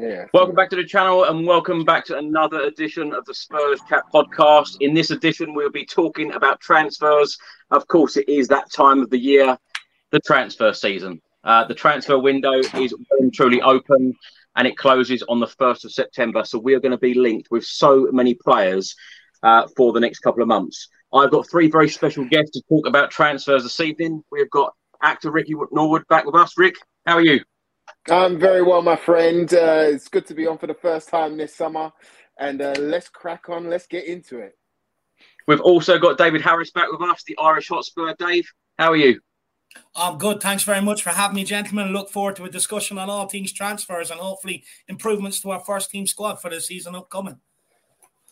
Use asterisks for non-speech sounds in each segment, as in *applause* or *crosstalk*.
Yeah. Welcome back to the channel and welcome back to another edition of the Spurs Chat podcast. In this edition, we'll be talking about transfers. Of course, it is that time of the year, the transfer season. Uh, the transfer window is truly open and it closes on the 1st of September. So we are going to be linked with so many players uh, for the next couple of months. I've got three very special guests to talk about transfers this evening. We've got actor Ricky Norwood back with us. Rick, how are you? I'm very well, my friend. Uh, it's good to be on for the first time this summer. And uh, let's crack on. Let's get into it. We've also got David Harris back with us, the Irish Hotspur. Dave, how are you? I'm good. Thanks very much for having me, gentlemen. I look forward to a discussion on all things transfers and hopefully improvements to our first team squad for the season upcoming.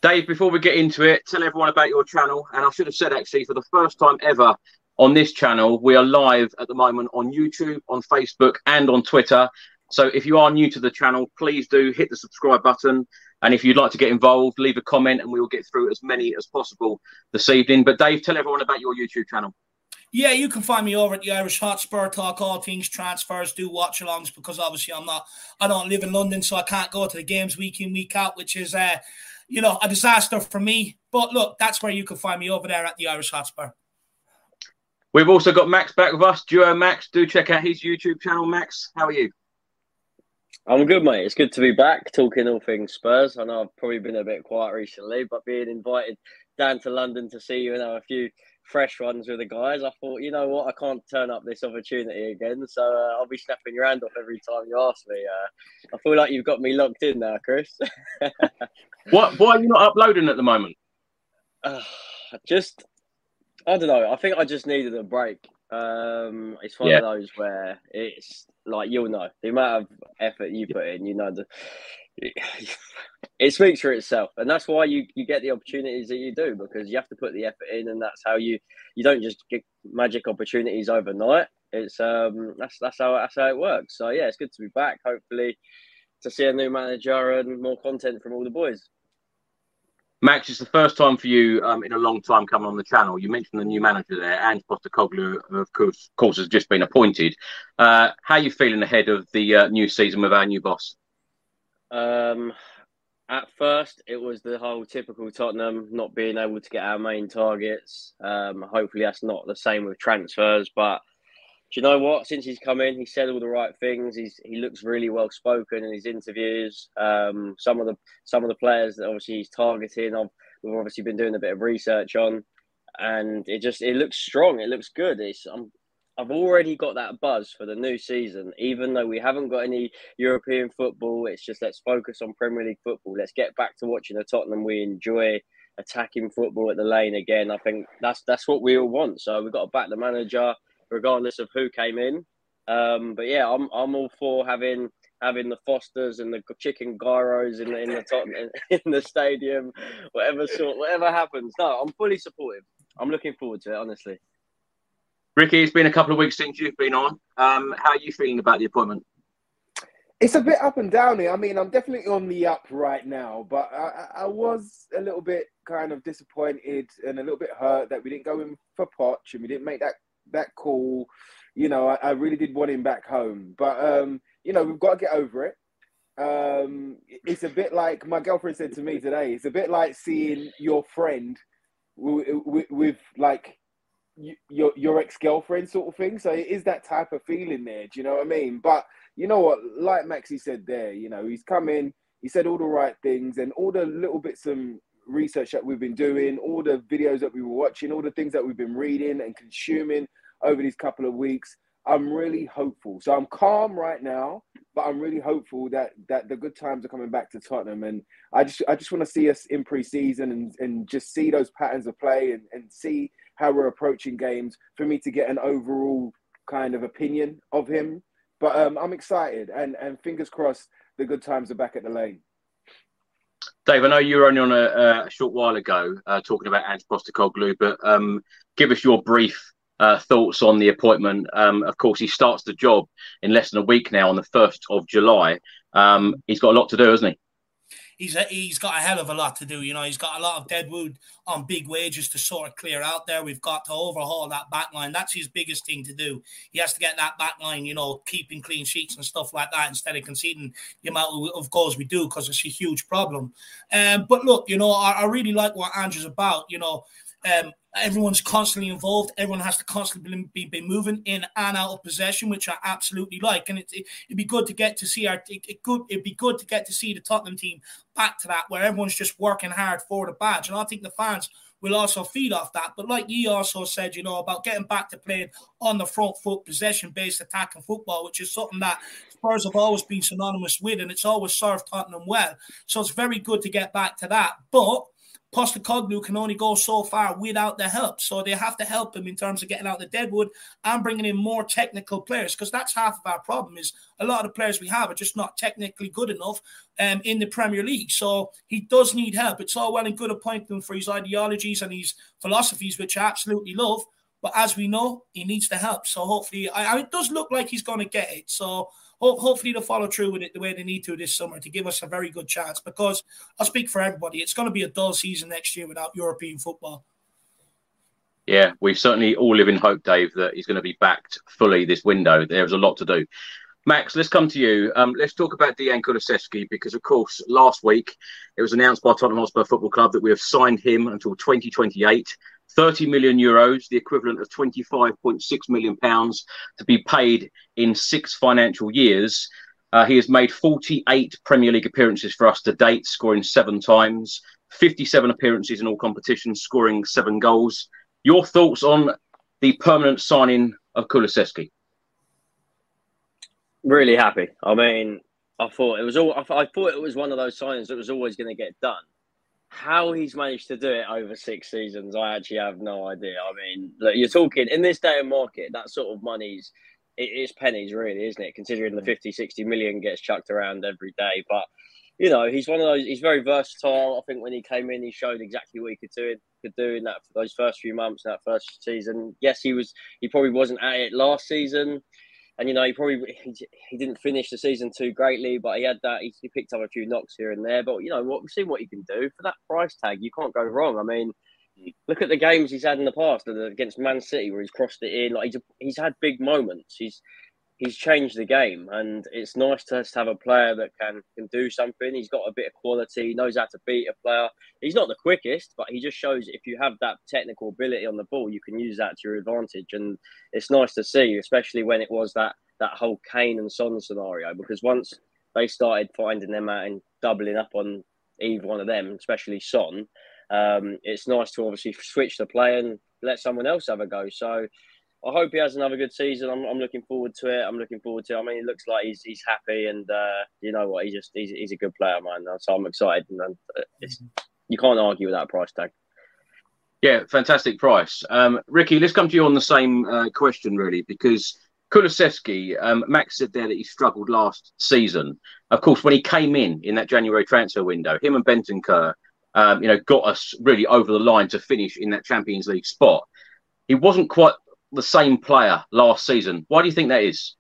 Dave, before we get into it, tell everyone about your channel. And I should have said, actually, for the first time ever, on this channel. We are live at the moment on YouTube, on Facebook, and on Twitter. So if you are new to the channel, please do hit the subscribe button. And if you'd like to get involved, leave a comment and we will get through as many as possible this evening. But Dave, tell everyone about your YouTube channel. Yeah, you can find me over at the Irish Hotspur Talk all things transfers, do watch alongs because obviously I'm not I don't live in London, so I can't go to the games week in, week out, which is uh, you know, a disaster for me. But look, that's where you can find me over there at the Irish Hotspur. We've also got Max back with us, Duo Max. Do check out his YouTube channel, Max. How are you? I'm good, mate. It's good to be back talking all things Spurs. I know I've probably been a bit quiet recently, but being invited down to London to see you and have a few fresh ones with the guys, I thought, you know what, I can't turn up this opportunity again. So uh, I'll be snapping your hand off every time you ask me. Uh, I feel like you've got me locked in now, Chris. *laughs* what? Why are you not uploading at the moment? Uh, *sighs* just I don't know. I think I just needed a break. Um, it's one yeah. of those where it's like you'll know the amount of effort you put in. You know the it speaks for itself, and that's why you you get the opportunities that you do because you have to put the effort in, and that's how you you don't just get magic opportunities overnight. It's um that's that's how that's how it works. So yeah, it's good to be back. Hopefully, to see a new manager and more content from all the boys. Max, it's the first time for you um, in a long time coming on the channel. You mentioned the new manager there, Ange Postecoglou, of course, of course, has just been appointed. Uh, how are you feeling ahead of the uh, new season with our new boss? Um, at first, it was the whole typical Tottenham not being able to get our main targets. Um, hopefully, that's not the same with transfers, but you know what? Since he's come in, he said all the right things. He's he looks really well spoken in his interviews. Um, some of the some of the players that obviously he's targeting, I've we've obviously been doing a bit of research on, and it just it looks strong. It looks good. It's I'm, I've already got that buzz for the new season, even though we haven't got any European football. It's just let's focus on Premier League football. Let's get back to watching the Tottenham we enjoy, attacking football at the lane again. I think that's that's what we all want. So we've got to back the manager regardless of who came in. Um, but yeah, I'm I'm all for having having the Fosters and the chicken gyros in the in the top in, *laughs* in the stadium, whatever sort, whatever happens. No, I'm fully supportive. I'm looking forward to it, honestly. Ricky, it's been a couple of weeks since you've been on. Um, how are you feeling about the appointment? It's a bit up and down here. I mean, I'm definitely on the up right now, but I, I was a little bit kind of disappointed and a little bit hurt that we didn't go in for Poch and we didn't make that that call. You know, I, I really did want him back home, but um, you know, we've got to get over it. Um, it's a bit like my girlfriend said to me today. It's a bit like seeing your friend with, with, with like your your ex girlfriend sort of thing. So it is that type of feeling there. Do you know what I mean? But you know what? Like Maxi said there, you know, he's come in, he said all the right things and all the little bits of research that we've been doing, all the videos that we were watching, all the things that we've been reading and consuming over these couple of weeks. I'm really hopeful. So I'm calm right now, but I'm really hopeful that that the good times are coming back to Tottenham. And I just I just want to see us in pre-season and, and just see those patterns of play and, and see how we're approaching games for me to get an overall kind of opinion of him but um, I'm excited, and and fingers crossed, the good times are back at the lane. Dave, I know you were only on a, a short while ago uh, talking about Ange Postecoglou, but um, give us your brief uh, thoughts on the appointment. Um, of course, he starts the job in less than a week now on the 1st of July. Um, he's got a lot to do, hasn't he? He's a, he's got a hell of a lot to do. You know, he's got a lot of deadwood on big wages to sort of clear out there. We've got to overhaul that back line. That's his biggest thing to do. He has to get that back line, you know, keeping clean sheets and stuff like that instead of conceding the amount of goals we do because it's a huge problem. Um, but look, you know, I, I really like what Ange's about. You know, um, everyone's constantly involved. Everyone has to constantly be, be moving in and out of possession, which I absolutely like. And it, it, would be good to get to see our. It, it could. It'd be good to get to see the Tottenham team back to that, where everyone's just working hard for the badge. And I think the fans will also feed off that. But like you also said, you know, about getting back to playing on the front foot, possession based attacking football, which is something that Spurs have always been synonymous with, and it's always served Tottenham well. So it's very good to get back to that. But Postecoglou can only go so far without the help. So they have to help him in terms of getting out the deadwood and bringing in more technical players because that's half of our problem is a lot of the players we have are just not technically good enough um, in the Premier League. So he does need help. It's all well and good appointing him for his ideologies and his philosophies, which I absolutely love. But as we know, he needs the help. So hopefully, I, I, it does look like he's going to get it. So hopefully they'll follow through with it the way they need to this summer to give us a very good chance. Because I speak for everybody, it's going to be a dull season next year without European football. Yeah, we certainly all live in hope, Dave, that he's going to be backed fully this window. There's a lot to do. Max, let's come to you. Um, let's talk about Dejan Kulusevski because, of course, last week it was announced by Tottenham Hotspur Football Club that we have signed him until 2028. 30 million euros, the equivalent of 25.6 million pounds, to be paid in six financial years. Uh, he has made 48 Premier League appearances for us to date, scoring seven times, 57 appearances in all competitions, scoring seven goals. Your thoughts on the permanent signing of Kulusevski? Really happy. I mean, I thought it was all. I thought it was one of those signings that was always going to get done how he's managed to do it over six seasons, I actually have no idea. I mean, look, you're talking in this day and market, that sort of money's it is pennies, really, isn't it? Considering the mm. 50, 60 million gets chucked around every day. But, you know, he's one of those, he's very versatile. I think when he came in, he showed exactly what he could do, could do in that those first few months, in that first season. Yes, he was, he probably wasn't at it last season and you know he probably *laughs* he, he didn't finish the season too greatly, but he had that he, he, picked up a few knocks here and there. But you know what we've seen what he can do for that price tag. You can't go wrong. I mean, look at the games he's had in the past against Man City where he's crossed it in. Like he's he's had big moments. He's he's changed the game, and it's nice to have a player that can can do something. He's got a bit of quality, he knows how to beat a player. He's not the quickest, but he just shows if you have that technical ability on the ball, you can use that to your advantage. And it's nice to see, especially when it was that that whole Kane and Son scenario, because once they started finding them out and doubling up on either one of them, especially Son, um, it's nice to obviously switch the play and let someone else have a go. So I hope he has another good season. I'm, I'm looking forward to it. I'm looking forward to. It. I mean, it looks like he's he's happy, and uh, you know what? He just he's, he's a good player, man. So I'm excited, and uh, you can't argue with that price tag. Yeah, fantastic price, um, Ricky. Let's come to you on the same uh, question, really, because Kulusevski, um, Max said there that he struggled last season. Of course, when he came in in that January transfer window, him and Bentancur, um, you know, got us really over the line to finish in that Champions League spot. He wasn't quite the same player last season. Why do you think that is?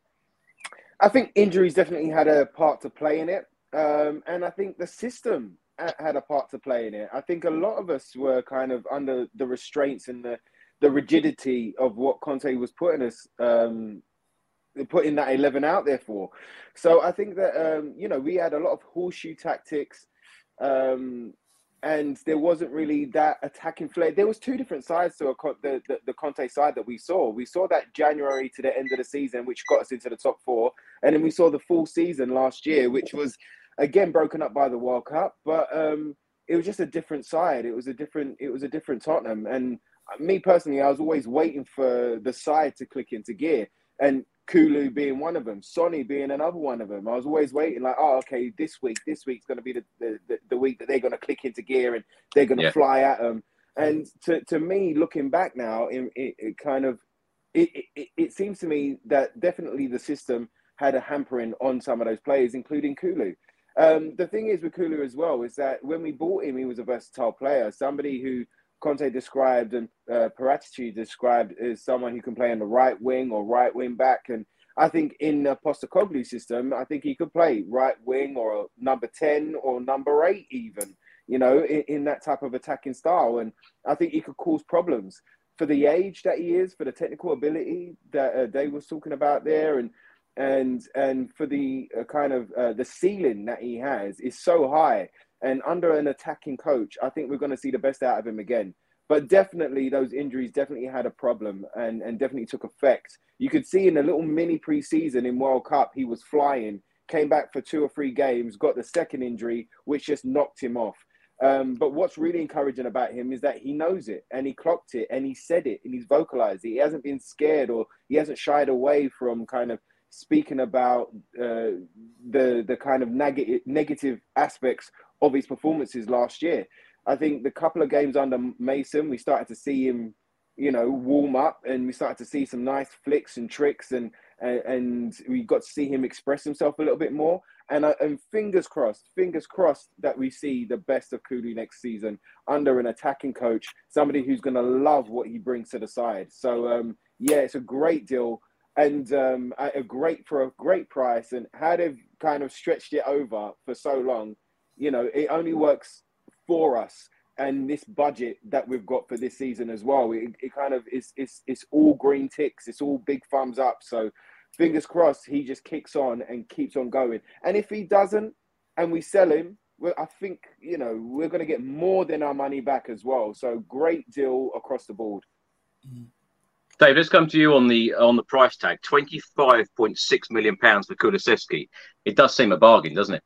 I think injuries definitely had a part to play in it, um, and I think the system had a part to play in it. I think a lot of us were kind of under the restraints and the the rigidity of what Conte was putting us um, putting that 11 out there for. So I think that, um, you know, we had a lot of horseshoe tactics um, and there wasn't really that attacking flair. There was two different sides to a, the, the, the Conte side that we saw. We saw that January to the end of the season, which got us into the top four. And then we saw the full season last year, which was, again, broken up by the World Cup. But um, it was just a different side. It was a different, it was a different Tottenham. And me personally, I was always waiting for the side to click into gear. And Kulu being one of them, Sonny being another one of them. I was always waiting, like, oh, okay, this week, this week's going to be the, the, the, week that they're going to click into gear and they're going to yeah. fly at them. And to, to me, looking back now, it, it, it kind of it, it, it seems to me that definitely the system had a hampering on some of those players, including Kulu. Um, the thing is with Kulu as well is that when we bought him, he was a versatile player, somebody who Conte described and uh, Paratici described as someone who can play on the right wing or right wing back. And I think in the Postecoglou system, I think he could play right wing or number 10 or number eight, even, you know, in, in that type of attacking style. And I think he could cause problems for the age that he is, for the technical ability that uh, Dave was talking about there. And and and for the uh, kind of uh, the ceiling that he has is so high and under an attacking coach, I think we're going to see the best out of him again. But definitely, those injuries definitely had a problem and, and definitely took effect. You could see in a little mini preseason in World Cup, he was flying, came back for two or three games, got the second injury, which just knocked him off. Um, but what's really encouraging about him is that he knows it and he clocked it and he said it and he's vocalized it. He hasn't been scared or he hasn't shied away from kind of speaking about uh, the the kind of negative negative aspects of his performances last year. I think the couple of games under Mason, we started to see him, you know, warm up, and we started to see some nice flicks and tricks, and and, and we got to see him express himself a little bit more. And and fingers crossed, fingers crossed that we see the best of Kulu next season under an attacking coach, somebody who's going to love what he brings to the side. So um, yeah, it's a great deal and um, a great for a great price. And how they've kind of stretched it over for so long you know, it only works for us and this budget that we've got for this season as well. It, it kind of is it's it's all green ticks, it's all big thumbs up. So fingers crossed he just kicks on and keeps on going. And if he doesn't and we sell him, well, I think, you know, we're going to get more than our money back as well. So great deal across the board. Dave, let's come to you on the on the price tag. Twenty five point six million pounds for Kulusevski. It does seem a bargain, doesn't it?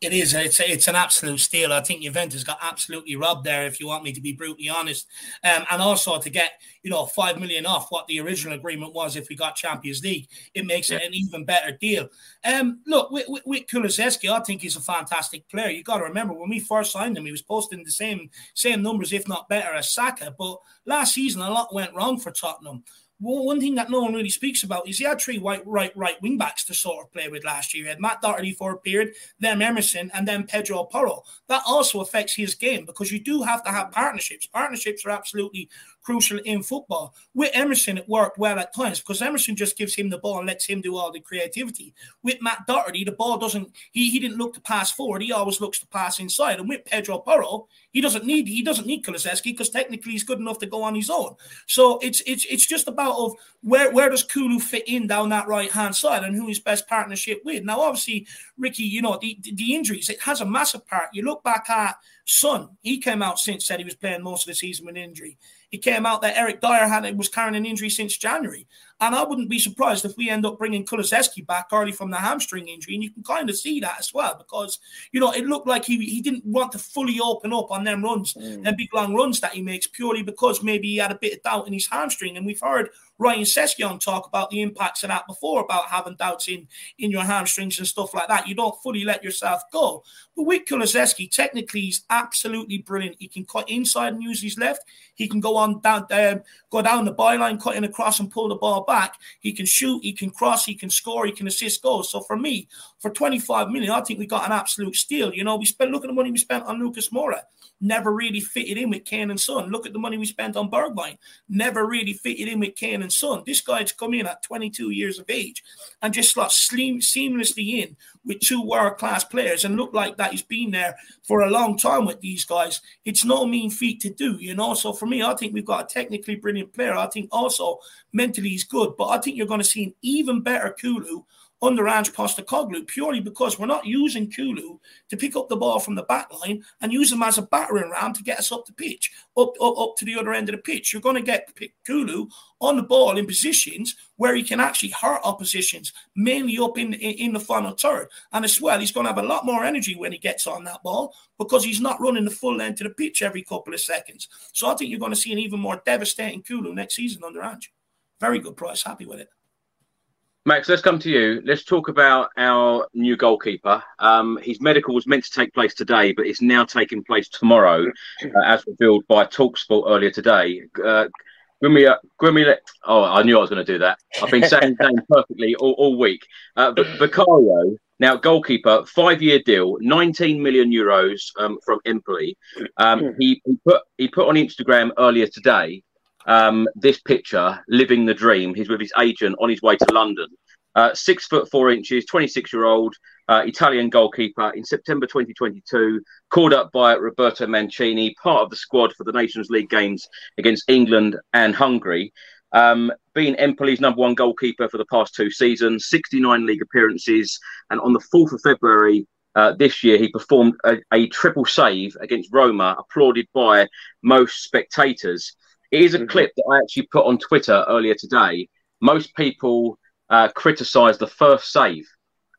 It is. It's it's an absolute steal. I think Juventus got absolutely robbed there. If you want me to be brutally honest, um, and also to get you know five million off what the original agreement was if we got Champions League, it makes yeah. it an even better deal. Um, look with, with, with Kulusevski, I think he's a fantastic player. You got to remember when we first signed him, he was posting the same same numbers, if not better, as Saka. But last season, a lot went wrong for Tottenham one thing that no one really speaks about is he had three white right right wing backs to sort of play with last year. He had Matt Doherty for a period, then Emerson, and then Pedro Porro. That also affects his game because you do have to have partnerships. Partnerships are absolutely crucial in football. With Emerson, it worked well at times because Emerson just gives him the ball and lets him do all the creativity. With Matt Doherty, the ball doesn't he he didn't look to pass forward, he always looks to pass inside. And with Pedro Porro, he doesn't need he doesn't need because technically he's good enough to go on his own. So it's it's it's just about of where where does Kulu fit in down that right hand side and who his best partnership with. Now, obviously, Ricky, you know the the injuries it has a massive part. You look back at Son, he came out since said he was playing most of the season with injury. It came out that Eric Dier had was carrying an injury since January. And I wouldn't be surprised if we end up bringing Kulusevski back early from the hamstring injury. And you can kind of see that as well because, you know, it looked like he, he didn't want to fully open up on them runs mm. and big long runs that he makes purely because maybe he had a bit of doubt in his hamstring. And we've heard Ryan Sessegnon talk about the impacts of that before about having doubts in, in your hamstrings and stuff like that. You don't fully let yourself go. But with Kulusevski, technically, he's absolutely brilliant. He can cut inside and use his left. He can go on down, um, go down the byline, cutting across and pull the ball back. He can shoot. He can cross. He can score. He can assist goals. So for me, for 25 million, I think we got an absolute steal. You know, we spent look at the money we spent on Lucas Moura never really fitted in with Kane and Son. Look at the money we spent on Bergwijn, never really fitted in with Kane and Son. This guy's come in at 22 years of age and just slot seamlessly in with two world class players and look like that he's been there for a long time with these guys. It's no mean feat to do, you know. So for me, I think we've got a technically brilliant player. I think also mentally he's good, but I think you're going to see an even better Kulu under Ange Postecoglou purely because we're not using Kulu to pick up the ball from the back line and use him as a battering ram to get us up the pitch, up, up, up to the other end of the pitch. You're going to get Kulu on the ball in positions where he can actually hurt oppositions, mainly up in, in, in the final third. And as well, he's going to have a lot more energy when he gets on that ball because he's not running the full length of the pitch every couple of seconds. So I think you're going to see an even more devastating Kulu next season under Ange. Very good price. Happy with it. Max, let's come to you. Let's talk about our new goalkeeper. Um, his medical was meant to take place today, but it's now taking place tomorrow, uh, as revealed by Talksport earlier today. Uh, Grimmy, Grimmy, oh, I knew I was going to do that. I've been saying his name *laughs* perfectly all, all week. Uh, Vicario, now goalkeeper, five-year deal, 19 million euros um, from Empoli. Um, he, he put he put on Instagram earlier today um, this picture, living the dream. He's with his agent on his way to London. Uh, six foot four inches, 26 year old uh, Italian goalkeeper in September 2022, called up by Roberto Mancini, part of the squad for the Nations League games against England and Hungary. Um, being Empoli's number one goalkeeper for the past two seasons, 69 league appearances, and on the 4th of February uh, this year, he performed a, a, triple save against Roma, applauded by most spectators. It is a mm-hmm. clip that I actually put on Twitter earlier today. Most people uh, criticise the first save.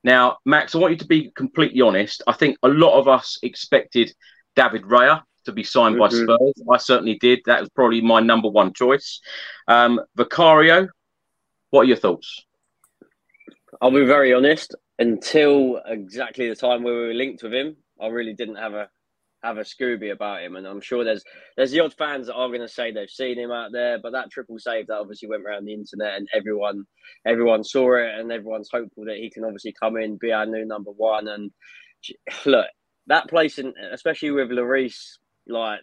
Now, Max, I want you to be completely honest. I think a lot of us expected David Raya to be signed mm-hmm. by Spurs. I certainly did. That was probably my number one choice. Um, Vicario, what are your thoughts? I'll be very honest. Until exactly the time where we were linked with him, I really didn't have a have a Scooby about him, and I'm sure there's there's the odd fans that are going to say they've seen him out there, but that triple save that obviously went around the internet and everyone everyone saw it, and everyone's hopeful that he can obviously come in, be our new number one, and look that place, in, especially with Lloris, like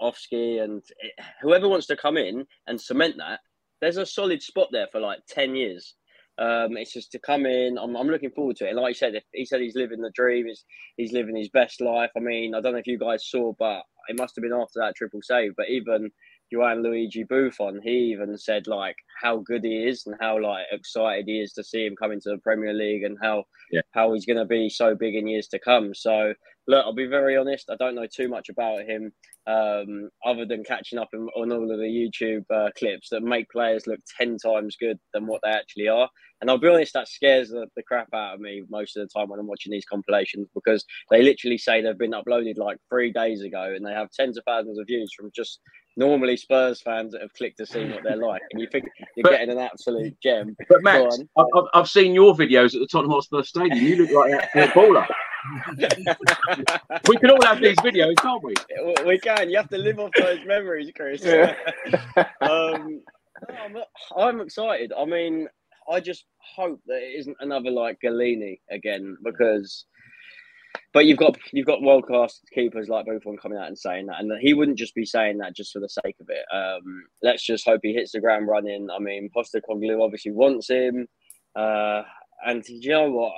Offski, and it, whoever wants to come in and cement that, there's a solid spot there for like ten years. Um, it's just to come in. I'm, I'm looking forward to it. And like you said, if he said he's living the dream, he's, he's living his best life. I mean, I don't know if you guys saw, but it must have been after that triple save. But even Gianluigi Buffon, he even said like how good he is and how like excited he is to see him come into the Premier League and how yeah. how he's going to be so big in years to come. So look, I'll be very honest. I don't know too much about him um, other than catching up on, on all of the YouTube uh, clips that make players look ten times good than what they actually are. And I'll be honest, that scares the, the, crap out of me most of the time when I'm watching these compilations because they literally say they've been uploaded like three days ago and they have tens of thousands of views from just normally Spurs fans that have clicked to see what they're like. And you think you're but, getting an absolute gem. But Max, I've, I've, seen your videos at the Tottenham Hotspur Stadium. You look like an absolute baller. We can all have these videos, can't we? We can. You have to live off those memories, Chris. Yeah. *laughs* um, I'm, I'm excited. I mean, I just hope that it isn't another like Gollini again because. But you've got you've got world class keepers like Buffon coming out and saying that, and he wouldn't just be saying that just for the sake of it. Um, let's just hope he hits the ground running. I mean, Postecoglou obviously wants him, uh, and you know what?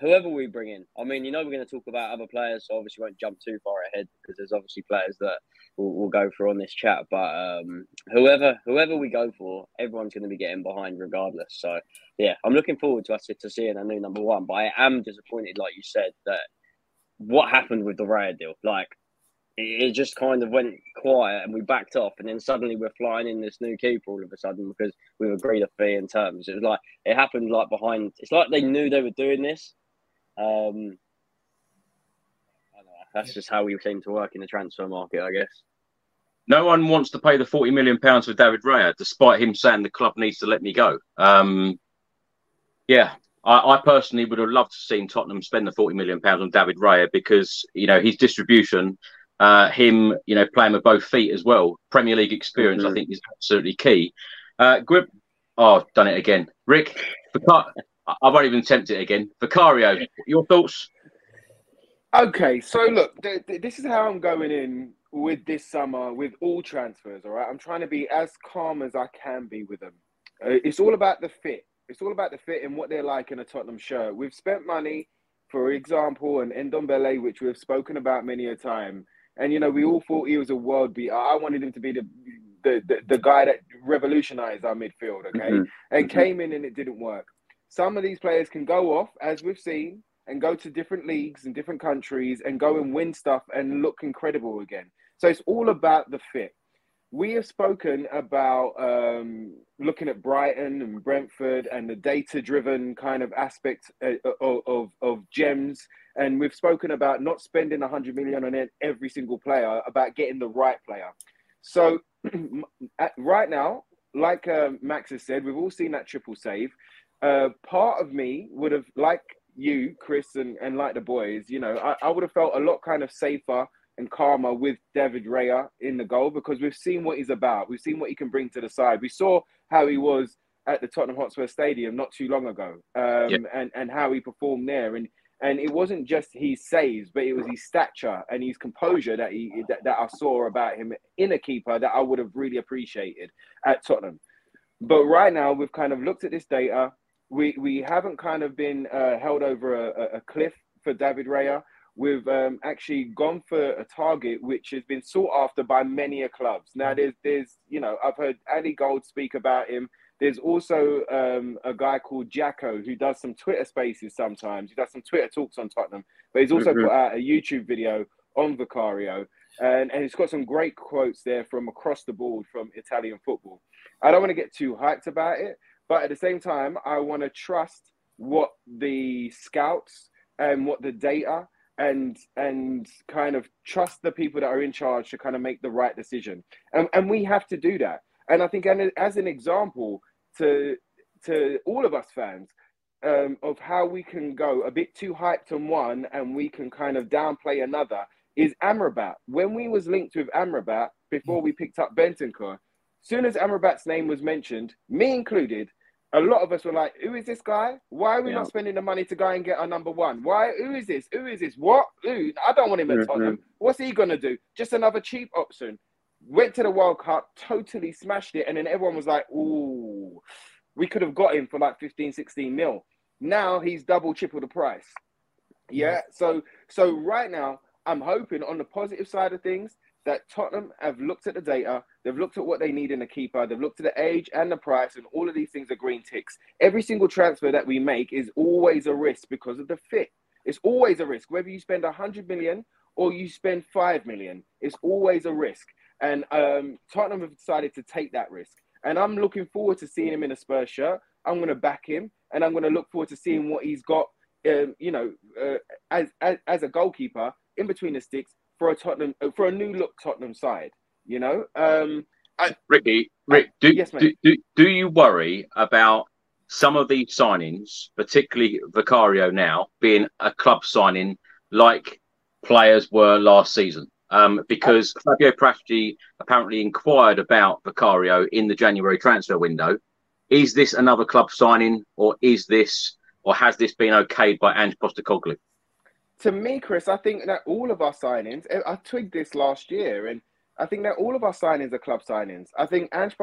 Whoever we bring in, I mean, you know, we're going to talk about other players, so obviously won't jump too far ahead because there's obviously players that we'll, we'll go for on this chat. But um, whoever whoever we go for, everyone's going to be getting behind regardless. So yeah, I'm looking forward to us to seeing a new number one. But I am disappointed, like you said, that what happened with the Raya deal, like. It just kind of went quiet and we backed off, and then suddenly we're flying in this new keeper all of a sudden because we've agreed a fee and terms. It was like it happened like behind. It's like they knew they were doing this, um, that's just how we seem to work in the transfer market, I guess. No one wants to pay the forty million pounds for David Raya, despite him saying the club needs to let me go. Um, yeah, I, I, personally would have loved to have seen Tottenham spend the forty million pounds on David Raya because you know his distribution, uh, him you know playing with both feet as well. Premier League experience, mm-hmm. I think, is absolutely key. Uh, Grip, oh, done it again. Rick, Vicar- I won't even attempt it again. Vicario, your thoughts? Okay, so look, th- th- this is how I'm going in with this summer with all transfers. All right, I'm trying to be as calm as I can be with them. Uh, it's all about the fit. It's all about the fit and what they're like in a Tottenham shirt. We've spent money, for example, an Ndombele, which we've spoken about many a time. And you know, we all thought he was a world beater. I wanted him to be the the, the, the guy that revolutionized our midfield, okay? Mm-hmm. And mm-hmm. came in and it didn't work. Some of these players can go off, as we've seen, and go to different leagues and different countries and go and win stuff and look incredible again. So it's all about the fit we have spoken about um, looking at Brighton and Brentford and the data-driven kind of aspect uh, of, of, of gems, and we've spoken about not spending 100 million on every single player, about getting the right player. So *clears throat* right now, like uh, Max has said, we've all seen that triple save. Uh, part of me would have, like you, Chris, and, and like the boys, you know, I, I would have felt a lot kind of safer and calmer with David Raya in the goal because we've seen what he's about. We've seen what he can bring to the side. We saw how he was at the Tottenham Hotspur Stadium not too long ago, um, yep. and and how he performed there. And and it wasn't just his saves, but it was his stature and his composure that he that, that I saw about him in a keeper that I would have really appreciated at Tottenham. But right now, we've kind of looked at this data. We we haven't kind of been uh, held over a, a cliff for David Raya we've um, actually gone for a target which has been sought after by many a clubs. Now, there's, there's, you know, I've heard Ali Gold speak about him. There's also um, a guy called Jacko who does some Twitter spaces sometimes. He does some Twitter talks on Tottenham, but he's also mm-hmm. put out a YouTube video on Vicario. And, and he's got some great quotes there from across the board from Italian football. I don't want to get too hyped about it, but at the same time, I want to trust what the scouts and what the data and and kind of trust the people that are in charge to kind of make the right decision and, and we have to do that and i think and as an example to to all of us fans um, of how we can go a bit too hyped on one and we can kind of downplay another is Amrabat. When we was linked with Amrabat before we picked up Bentancur, soon as Amrabat's name was mentioned, me included, a lot of us were like, "Who is this guy? Why are we yeah. not spending the money to go and get our number one? Why? Who is this? Who is this? What? Who? I don't want him at mm-hmm. Tottenham. What's he gonna do? Just another cheap option." Went to the World Cup, totally smashed it, and then everyone was like, "Ooh, we could have got him for like 15, 16 mil." Now he's double, triple the price. Yeah. So, so right now, I'm hoping on the positive side of things that Tottenham have looked at the data, they've looked at what they need in a keeper, they've looked at the age and the price, and all of these things are green ticks. Every single transfer that we make is always a risk because of the fit. It's always a risk. Whether you spend 100 million or you spend 5 million, it's always a risk. And um, Tottenham have decided to take that risk. And I'm looking forward to seeing him in a Spurs shirt. I'm going to back him, and I'm going to look forward to seeing what he's got, um, you know, uh, as, as, as a goalkeeper in between the sticks for a Tottenham uh, for a new look Tottenham side. You know, um, I, Ricky, Rick, do, yes, do, do, do you worry about some of these signings, particularly Vicario now being a club signing like players were last season? Um, because Fabio Paratici apparently inquired about Vicario in the January transfer window. Is this another club signing, or is this, or has this been okayed by Ange Postecoglou? to me, Chris, I think that all of our signings, I twigged this last year, and I think that all of our signings are club signings. I think Ange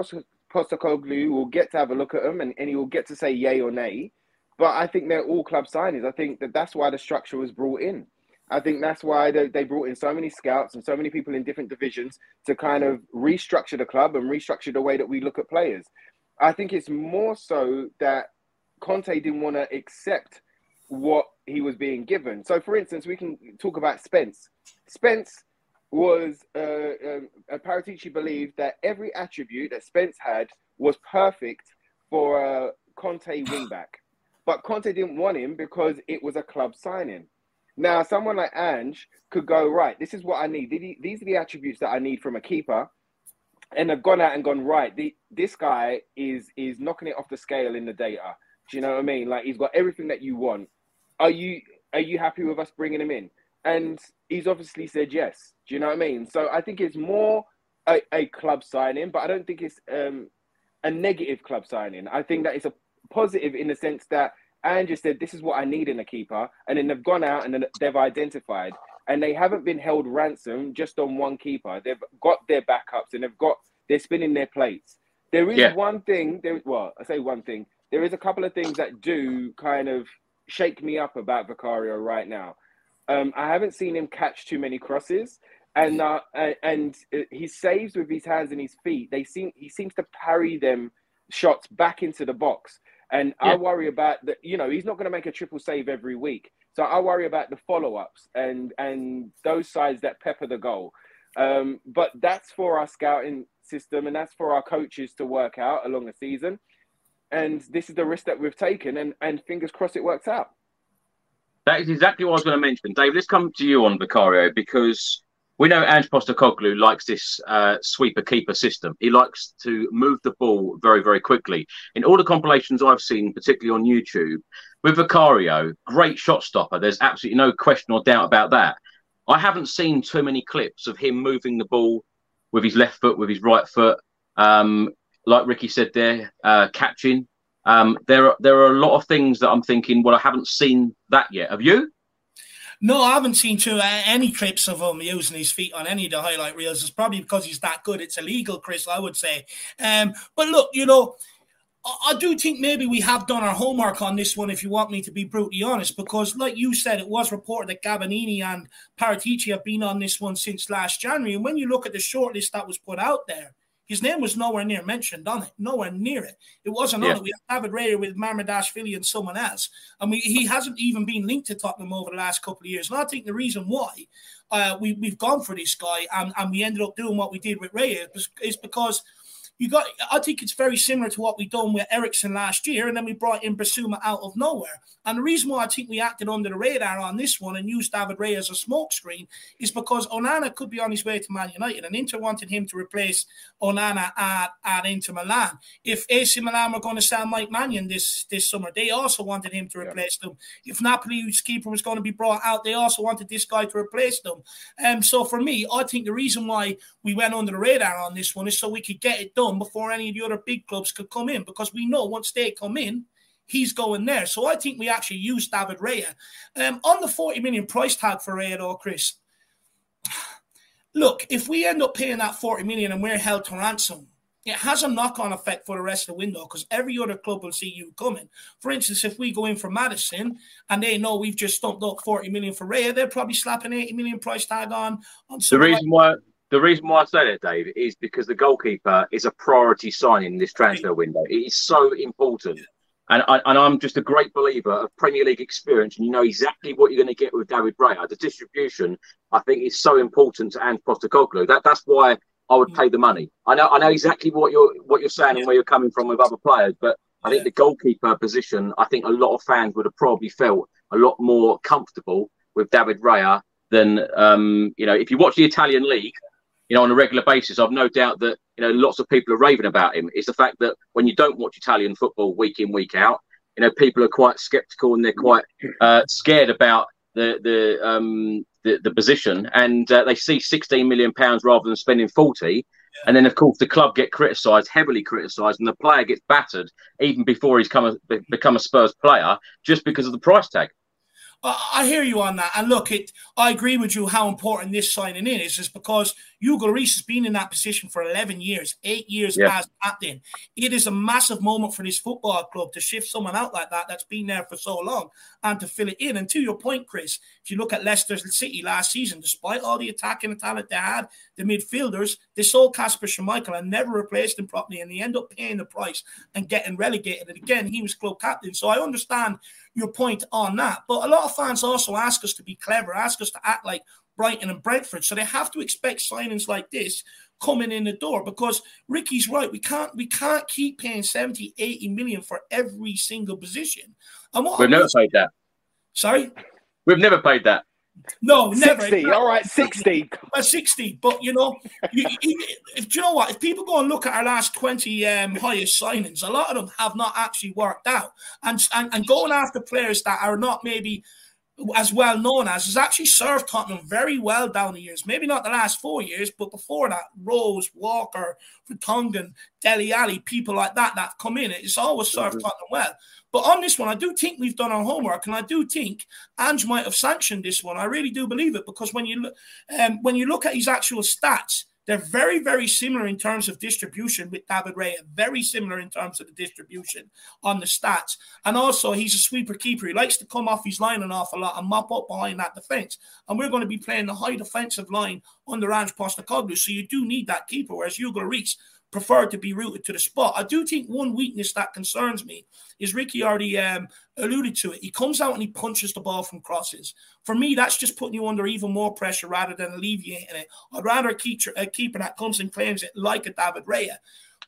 Postecoglou will get to have a look at them and, and he will get to say yay or nay. But I think they're all club signings. I think that that's why the structure was brought in. I think that's why they, they brought in so many scouts and so many people in different divisions to kind of restructure the club and restructure the way that we look at players. I think it's more so that Conte didn't want to accept what he was being given. So, for instance, we can talk about Spence. Spence was, uh, um, Paratici believed that every attribute that Spence had was perfect for a Conte wingback. But Conte didn't want him because it was a club signing. Now, someone like Ange could go, right, this is what I need. These are the attributes that I need from a keeper. And have gone out and gone, right, the, this guy is is knocking it off the scale in the data Do you know what I mean? Like he's got everything that you want. Are you are you happy with us bringing him in? And he's obviously said yes. Do you know what I mean? So I think it's more a, a club signing, but I don't think it's um, a negative club signing. I think that it's a positive in the sense that Ange said, "This is what I need in a keeper," and then they've gone out and they've identified, and they haven't been held ransom just on one keeper. They've got their backups and they've got they're spinning their plates. There is yeah. one thing. There, well, I say one thing. There is a couple of things that do kind of shake me up about Vicario right now. Um, I haven't seen him catch too many crosses, and uh, and his saves with his hands and his feet. They seem he seems to parry them shots back into the box. And yeah. I worry about that. You know, he's not going to make a triple save every week. So I worry about the follow ups and and those sides that pepper the goal. Um, but that's for our scouting system and that's for our coaches to work out along the season. And this is the risk that we've taken, and, and fingers crossed it works out. That is exactly what I was going to mention. Dave, let's come to you on Vicario because we know Ange Postecoglou likes this uh, sweeper keeper system. He likes to move the ball very, very quickly. In all the compilations I've seen, particularly on YouTube, with Vicario, great shot stopper. There's absolutely no question or doubt about that. I haven't seen too many clips of him moving the ball with his left foot, with his right foot. Um, like Ricky said there, uh, catching. Um, there are there are a lot of things that I'm thinking. Well, I haven't seen that yet. Have you? No, I haven't seen too, uh, any clips of him using his feet on any of the highlight reels. It's probably because he's that good. It's illegal, Chris, I would say. Um, but look, you know, I, do think maybe we have done our homework on this one, if you want me to be brutally honest, because like you said, it was reported that Gabbanini and Paratici have been on this one since last January. And when you look at the shortlist that was put out there, his name was nowhere near mentioned on it, nowhere near it. It wasn't yeah. on it. We have David Raya with Mamardashvili and someone else. and we, he hasn't even been linked to Tottenham over the last couple of years. And I think the reason why uh, we, we've gone for this guy and, and we ended up doing what we did with Raya is, is because – you got. I think it's very similar to what we done with Eriksen last year, and then we brought in Bissouma out of nowhere. And the reason why I think we acted under the radar on this one and used David Ray as a smokescreen is because Onana could be on his way to Man United, and Inter wanted him to replace Onana at, at Inter Milan. If AC Milan were going to sell Mike Maignan this this summer, they also wanted him to replace yeah. them. If Napoli's keeper was going to be brought out, they also wanted this guy to replace them. Um, so for me, I think the reason why we went under the radar on this one is so we could get it done before any of the other big clubs could come in because we know once they come in, he's going there. So I think we actually used David Raya. Um, on the 40 million price tag for Raya, though, Chris, look, if we end up paying that 40 million and we're held to ransom, it has a knock-on effect for the rest of the window because every other club will see you coming. For instance, if we go in for Maddison and they know we've just stumped up 40 million for Raya, they're probably slapping 80 million price tag on. on the reason why the reason why I say that, Dave, is because the goalkeeper is a priority signing this transfer window. It is so important. And, I, and I'm just a great believer of Premier League experience, and you know exactly what you're going to get with David Raya. The distribution, I think, is so important to Ange Postecoglou. That that's why I would pay the money. I know I know exactly what you're what you're saying and where you're coming from with other players, but I think the goalkeeper position, I think a lot of fans would have probably felt a lot more comfortable with David Raya than um, you know if you watch the Italian league you know, on a regular basis. I've no doubt that you know lots of people are raving about him. It's the fact that when you don't watch Italian football week in week out, you know, people are quite sceptical and they're quite uh, scared about the the um, the, the position, and uh, they see 16 million pounds rather than spending 40. And then, of course, the club get criticised, heavily criticised, and the player gets battered even before he's come a, become a Spurs player just because of the price tag. I hear you on that. And look, it I agree with you how important this signing in is, is because Hugo Lloris has been in that position for 11 years, eight years yeah. as captain. It is a massive moment for this football club to shift someone out like that that's been there for so long and to fill it in. And to your point, Chris, if you look at Leicester City last season, despite all the attacking talent they had, the midfielders, they sold Kasper Schmeichel and never replaced him properly. And they end up paying the price and getting relegated. And again, he was club captain. So I understand your point on that. But a lot of fans also ask us to be clever, ask us to act like Brighton and Brentford. So they have to expect signings like this coming in the door because Ricky's right. We can't we can't keep paying 70, 80 million for every single position. And what We've never paid that. Sorry? We've never paid that. No, never. 60. All right, 60. *laughs* Uh, 60. But, you know, you, if, do you know what? If people go and look at our last 20 um, highest signings, a lot of them have not actually worked out. And, and, and going after players that are not maybe as well known as, has actually served Tottenham very well down the years. Maybe not the last four years, but before that, Rose, Walker, Vertonghen, Dele Alli, people like that that come in, it's always served mm-hmm. Tottenham well. But on this one, I do think we've done our homework, and I do think Ange might have sanctioned this one. I really do believe it because when you look, um, when you look at his actual stats, they're very, very similar in terms of distribution with David Ray, Very similar in terms of the distribution on the stats. And also, he's a sweeper keeper. He likes to come off his line an awful lot and mop up behind that defense. And we're going to be playing the high defensive line under Ange Postecoglou. So you do need that keeper. Whereas Hugo Lloris prefer to be rooted to the spot. I do think one weakness that concerns me is Ricky already um, alluded to it. He comes out and he punches the ball from crosses. For me, that's just putting you under even more pressure rather than alleviating it. I'd rather keep a keeper that comes and claims it like a David Raya.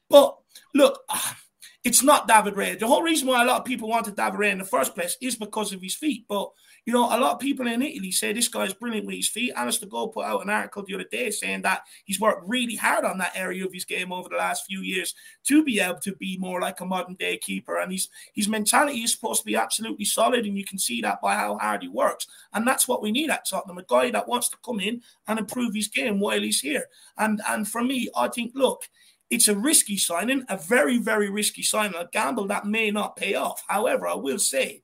But look, *sighs* it's not David Raya. The whole reason why a lot of people wanted David Raya in the first place is because of his feet. But you know, a lot of people in Italy say this guy's brilliant with his feet. Alasdair Gold put out an article the other day saying that he's worked really hard on that area of his game over the last few years to be able to be more like a modern day keeper. And his his mentality is supposed to be absolutely solid, and you can see that by how hard he works. And that's what we need at Tottenham: a guy that wants to come in and improve his game while he's here. And and for me, I think, look. It's a risky signing, a very, very risky signing, a gamble that may not pay off. However, I will say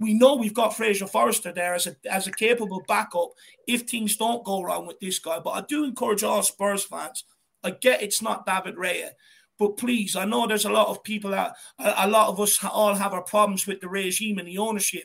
we know we've got Fraser Forster there as a as a capable backup if things don't go wrong with this guy. But I do encourage all Spurs fans. I get it's not David Raya, but please, I know there's a lot of people that a lot of us all have our problems with the regime and the ownership.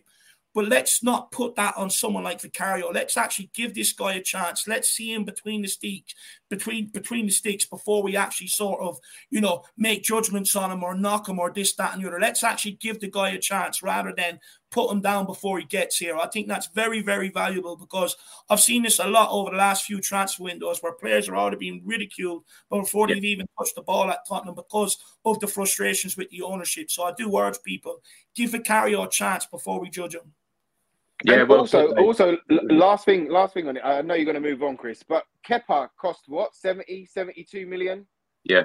But let's not put that on someone like Vicario. Let's actually give this guy a chance. Let's see him between the sticks, between between the sticks before we actually sort of, you know, make judgments on him or knock him or this, that, and the other. Let's actually give the guy a chance rather than put him down before he gets here. I think that's very, very valuable because I've seen this a lot over the last few transfer windows where players are already being ridiculed before they've even touched the ball at Tottenham because of the frustrations with the ownership. So I do urge people give Vicario a chance before we judge him. Yeah, well, also, also, last thing, last thing on it. I know you're going to move on, Chris, but Kepa cost what 70, 72 million. Yeah,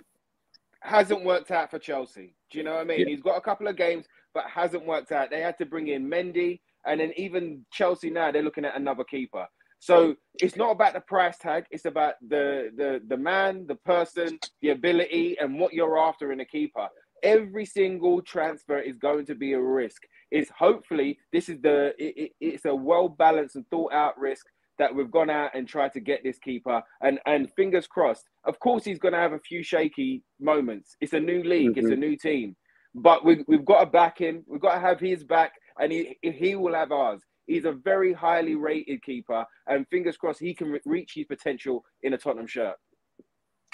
hasn't worked out for Chelsea. Do you know what I mean? Yeah. He's got a couple of games, but hasn't worked out. They had to bring in Mendy, and then even Chelsea now they're looking at another keeper. So it's not about the price tag; it's about the the the man, the person, the ability, and what you're after in a keeper. Every single transfer is going to be a risk is hopefully this is the it, it, it's a well balanced and thought out risk that we've gone out and tried to get this keeper and and fingers crossed of course he's going to have a few shaky moments it's a new league mm-hmm. it's a mm-hmm. new team but we, we've got to back him. We've got to have his back and he, he will have ours. He's a very highly rated keeper and fingers crossed he can re- reach his potential in a tottenham shirt.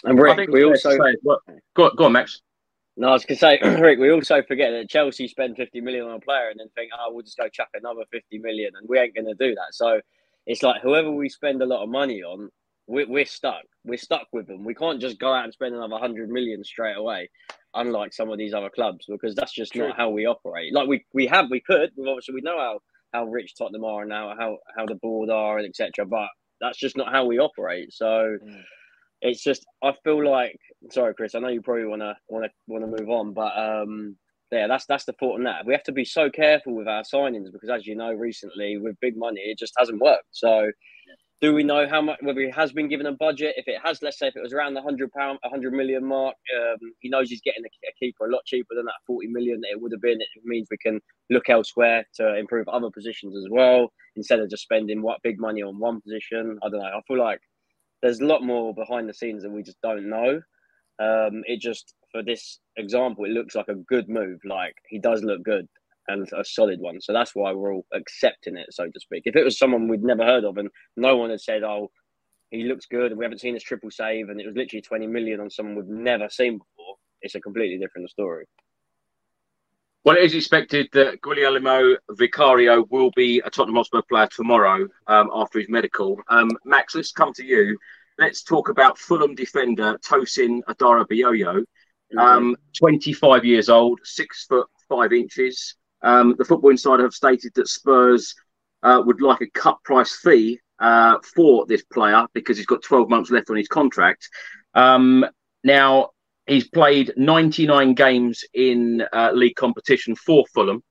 And Rick, we also say, go, go on max. No, I was going to say, *clears throat* Rick, we also forget that Chelsea spend 50 million on a player and then think, oh, we'll just go chuck another 50 million, and we ain't going to do that. So it's like whoever we spend a lot of money on, we're, we're stuck. We're stuck with them. We can't just go out and spend another 100 million straight away, unlike some of these other clubs, because that's just True. not how we operate. Like we, we have, we could, obviously, we know how, how rich Tottenham are now, how, how the board are, and etc. But that's just not how we operate. So. Mm it's just I feel like sorry, Chris. I know you probably want to want to want to move on, but um, yeah, that's that's the thought on that. We have to be so careful with our signings because, as you know, recently with big money, it just hasn't worked. So, do we know how much whether he has been given a budget? If it has, let's say if it was around the hundred pound, hundred million mark, um, he knows he's getting a, keeper a lot cheaper than that forty million that it would have been. It means we can look elsewhere to improve other positions as well instead of just spending what big money on one position. I don't know. I feel like there's a lot more behind the scenes that we just don't know. Um, it just for this example, it looks like a good move. Like he does look good and a solid one. So that's why we're all accepting it, so to speak. If it was someone we'd never heard of and no one had said, "Oh, he looks good," and we haven't seen his triple save, and it was literally twenty million on someone we've never seen before, it's a completely different story. Well, it is expected that Guillermo Vicario will be a Tottenham Hotspur player tomorrow um, after his medical. Um, Max, let's come to you. Let's talk about Fulham defender Tosin Adarabioyo. Um, 25 years old, six foot five inches. Um, the Football Insider have stated that Spurs uh, would like a cut price fee uh, for this player because he's got 12 months left on his contract. Um, now, he's played 99 games in uh, league competition for Fulham.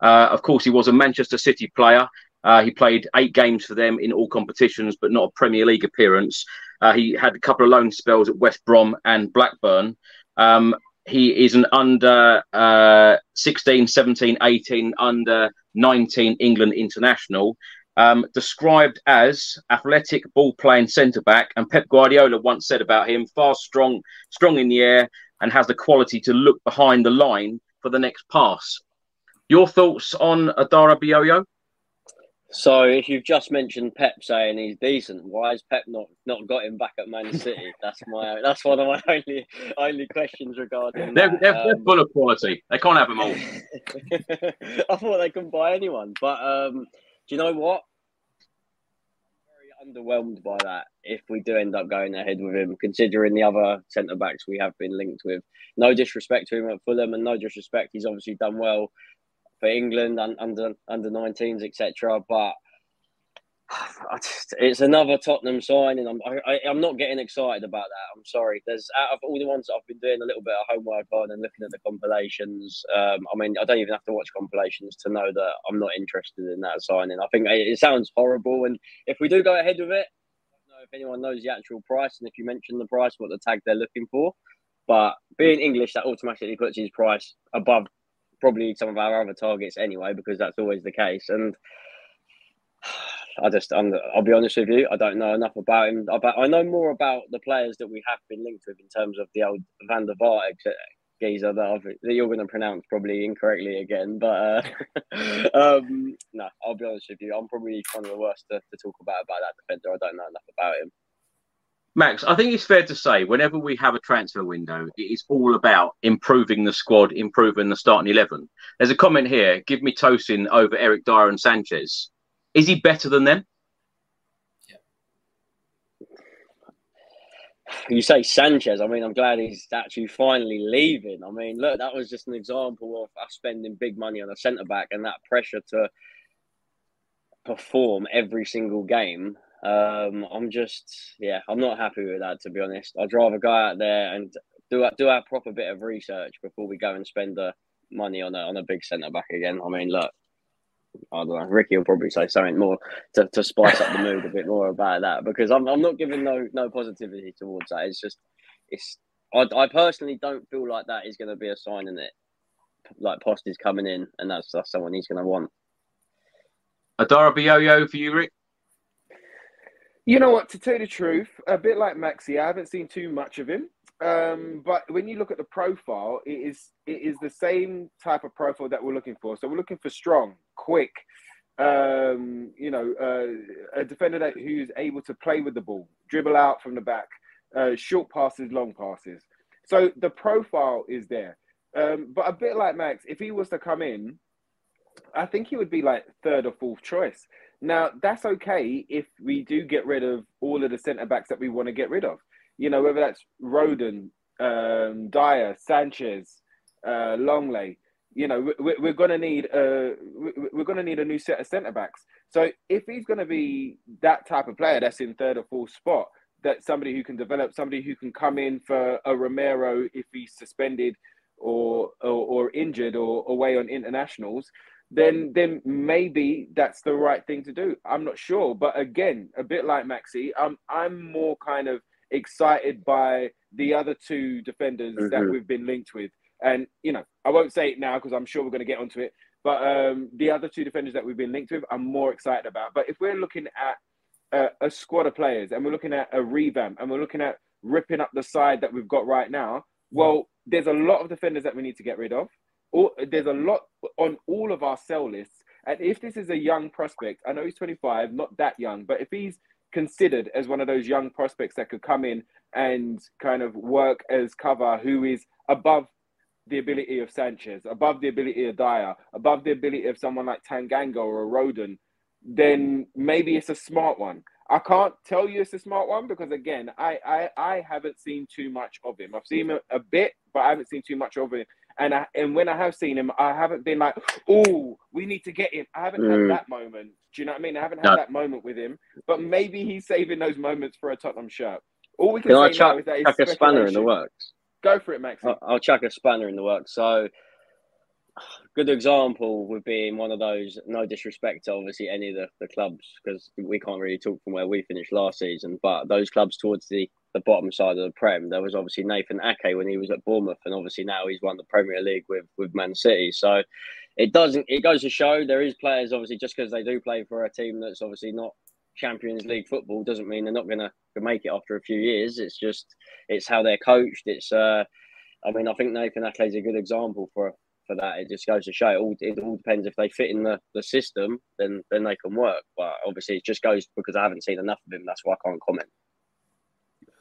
Uh, of course, he was a Manchester City player. Uh, he played eight games for them in all competitions, but not a Premier League appearance. Uh, he had a couple of loan spells at West Brom and Blackburn. Um, he is an under uh, 16, 17, 18, under 19 England international, um, described as athletic ball playing centre back. And Pep Guardiola once said about him, fast, strong, strong in the air, and has the quality to look behind the line for the next pass. Your thoughts on Adarabioyo? So, if you've just mentioned Pep saying he's decent, why has Pep not, not got him back at Man *laughs* City? That's my that's one of my *laughs* only only questions regarding. They're, they're, um, they're, full of quality. They can't have them all. *laughs* I thought they couldn't buy anyone, but um, do you know what? I'm very underwhelmed by that. If we do end up going ahead with him, considering the other centre backs we have been linked with, no disrespect to him at Fulham, and no disrespect, he's obviously done well for England and under under 19s, etc. But just, it's another Tottenham signing. I'm I, am not getting excited about that. I'm sorry. There's out of all the ones that I've been doing a little bit of homework on and looking at the compilations. Um, I mean, I don't even have to watch compilations to know that I'm not interested in that signing. I think it, it sounds horrible, and if we do go ahead with it, I don't know if anyone knows the actual price, and if you mention the price, what the tag they're looking for. But being English, that automatically puts his price above probably some of our other targets anyway, because that's always the case. And *sighs* I just, i will be honest with you, I don't know enough about him. I know more about the players that we have been linked with in terms of the old Van der Vaart geezer that, I've, that you're going to pronounce probably incorrectly again. But uh, *laughs* um, no, I'll be honest with you, I'm probably kind of the worst to, to talk about about that defender. I don't know enough about him. Max, I think it's fair to say whenever we have a transfer window, it is all about improving the squad, improving the starting 11. There's a comment here give me Tosin over Eric Dier and Sanchez. Is he better than them? You say Sanchez. I mean, I'm glad he's actually finally leaving. I mean, look, that was just an example of us spending big money on a centre back and that pressure to perform every single game um, I'm just, yeah, I'm not happy with that to be honest. I'd rather go out there and do do a proper bit of research before we go and spend the money on a on a big centre back again. I mean, look, I don't know. Ricky will probably say something more to, to spice up the mood a bit more about that because I'm I'm not giving no no positivity towards that. It's just it's I, I personally don't feel like that is going to be a sign in it. Like Post is coming in, and that's that's someone he's going to want. Adarabioyo for you, Rick. You know what? To tell you the truth, a bit like Maxi, I haven't seen too much of him. Um, but when you look at the profile, it is it is the same type of profile that we're looking for. So we're looking for strong, quick, um, you know, uh, a defender that who's able to play with the ball, dribble out from the back, uh, short passes, long passes. So the profile is there. Um, but a bit like Max, if he was to come in, I think he would be like third or fourth choice. Now, that's okay if we do get rid of all of the centre backs that we want to get rid of. You know, whether that's Rodon, um, Dier, Sanchez, uh, Lenglet. You know, we're, we're going to need a we're going to need a new set of centre backs. So if he's going to be that type of player that's in third or fourth spot, that somebody who can develop, somebody who can come in for a Romero if he's suspended or or, or injured or away on internationals, then then maybe that's the right thing to do. I'm not sure, but again, a bit like Maxi, I'm I'm more kind of excited by the other two defenders mm-hmm. that we've been linked with, and you know I won't say it now because I'm sure we're going to get onto it. But um, the other two defenders that we've been linked with, I'm more excited about. But if we're looking at a squad of players and we're looking at a revamp and we're looking at ripping up the side that we've got right now, well, there's a lot of defenders that we need to get rid of all, there's a lot on all of our sell lists. And if this is a young prospect, I know he's 25, not that young, but if he's considered as one of those young prospects that could come in and kind of work as cover, who is above the ability of Sanchez, above the ability of Dier, above the ability of someone like Tanganga or Rodon, then maybe it's a smart one. I can't tell you it's a smart one because again, I I, I haven't seen too much of him. I've seen him a, a bit, but I haven't seen too much of him And I, and when I have seen him, I haven't been like, oh, we need to get him. I haven't mm. had that moment. Do you know what I mean? I haven't had no. that moment with him. But maybe he's saving those moments for a Tottenham shirt. All we can, can say chuck, now is that chuck a spanner in the works. Go for it, Max. I'll, I'll chuck a spanner in the works. So good example would be in one of those. No disrespect to obviously any of the, the clubs because we can't really talk from where we finished last season. But those clubs towards the, the bottom side of the Prem, there was obviously Nathan Ake when he was at Bournemouth, and obviously now he's won the Premier League with with Man City. So it doesn't. It goes to show there is players obviously just because they do play for a team that's obviously not Champions League football doesn't mean they're not going to make it after a few years. It's just it's how they're coached. It's uh, I mean, I think Nathan Ake is a good example for for that. It just goes to show it all, it all depends if they fit in the, the system, then then they can work. But obviously, it just goes because I haven't seen enough of him. That's why I can't comment.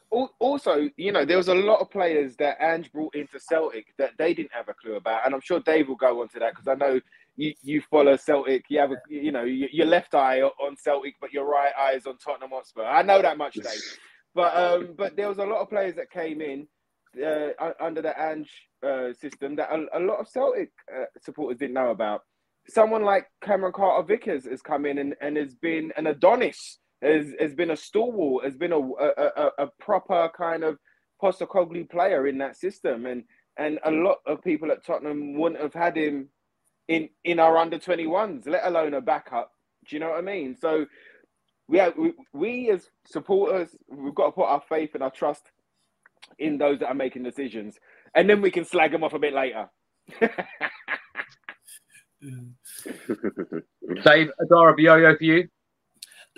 Also, you know, there was a lot of players that Ange brought into Celtic that they didn't have a clue about, and I'm sure Dave will go on to that because I know you, you follow Celtic. You have, a, you know, your left eye on Celtic, but your right eye is on Tottenham Hotspur. I know that much, Dave. *laughs* But um, but there was a lot of players that came in uh, under the Ange uh, system that a, a, lot of Celtic uh, supporters didn't know about. Someone like Cameron Carter Vickers has come in and, and has been an Adonis, has, has been a stalwart, has been a, a, a proper kind of Postecoglou player in that system. And and a lot of people at Tottenham wouldn't have had him in in our under 21s, let alone a backup. Do you know what I mean? So we, have, we, we as supporters, we've got to put our faith and our trust in those that are making decisions, and then we can slag them off a bit later. *laughs* Dave Adarabioyo for you.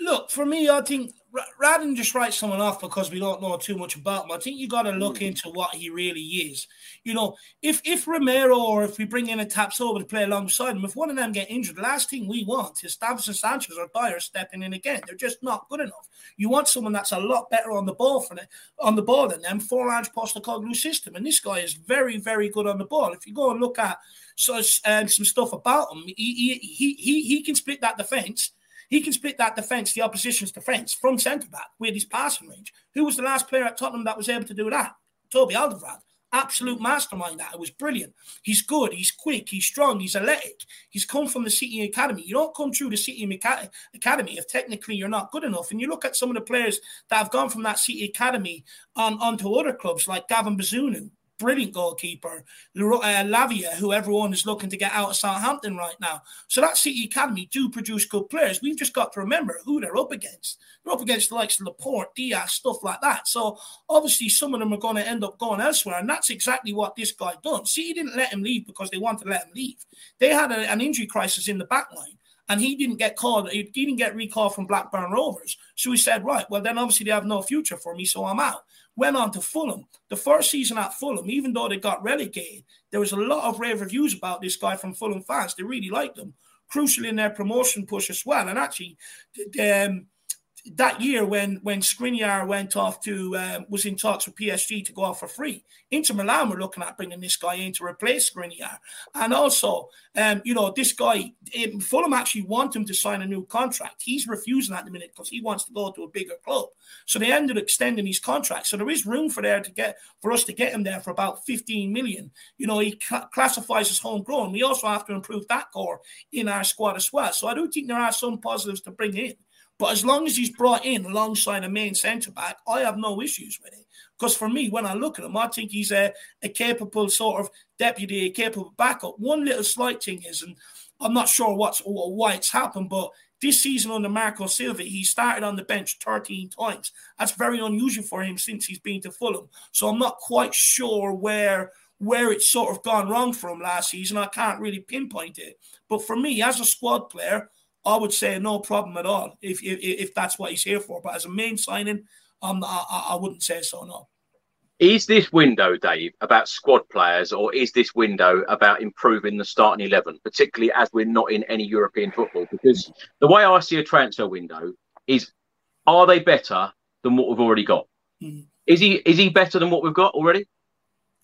Look, for me, I think rather than just write someone off because we don't know too much about him, I think you got to look mm. into what he really is. You know, if if Romero or if we bring in a Tapsoba to play alongside him, if one of them get injured, the last thing we want is Davinson Sanchez or Dier stepping in again. They're just not good enough. You want someone that's a lot better on the ball for the, on the ball than them for Ange Postecoglou system. And this guy is very, very good on the ball. If you go and look at so, um, some stuff about him, he, he, he, he can split that defense he can split that defence, the opposition's defence, from centre back with his passing range. Who was the last player at Tottenham that was able to do that? Toby Alderweireld. Absolute mastermind that. It was brilliant. He's good. He's quick. He's strong. He's athletic. He's come from the City Academy. You don't come through the City Academy if technically you're not good enough. And you look at some of the players that have gone from that City Academy on onto other clubs like Gavin Bazunu, brilliant goalkeeper. Uh, Lavia, who everyone is looking to get out of Southampton right now. So that City Academy do produce good players. We've just got to remember who they're up against. They're up against the likes of Laporte, Dias, stuff like that. So obviously some of them are going to end up going elsewhere. And that's exactly what this guy done. City didn't let him leave because they wanted to let him leave. They had a, an injury crisis in the back line and he didn't get called. He didn't get recalled from Blackburn Rovers. So he said, right, well then obviously they have no future for me, so I'm out went on to Fulham. The first season at Fulham, even though they got relegated, there was a lot of rave reviews about this guy from Fulham fans. They really liked him. Crucial in their promotion push as well. And actually, um, that year when when Skriniar went off to um, was in talks with PSG to go off for free. Inter Milan were looking at bringing this guy in to replace Skriniar, and also, um, you know, this guy um, Fulham actually want him to sign a new contract. He's refusing at the minute because he wants to go to a bigger club. So they ended up extending his contract. So there is room for there to get for us to get him there for about 15 million. You know, he classifies as homegrown. We also have to improve that core in our squad as well. So I do think there are some positives to bring in. But as long as he's brought in alongside a main centre back, I have no issues with it. Because for me, when I look at him, I think he's a, a capable sort of deputy, a capable backup. One little slight thing is, and I'm not sure what's or why it's happened, but this season under Marco Silva, he started on the bench 13 times. That's very unusual for him since he's been to Fulham. So I'm not quite sure where where it's sort of gone wrong for him last season. I can't really pinpoint it. But for me, as a squad player, I would say no problem at all if if, if that's what he's here for. But as a main signing, um, I, I wouldn't say so. No. Is this window, Dave, about squad players, or is this window about improving the starting eleven, particularly as we're not in any European football? Because the way I see a transfer window is, are they better than what we've already got? Mm. Is he is he better than what we've got already?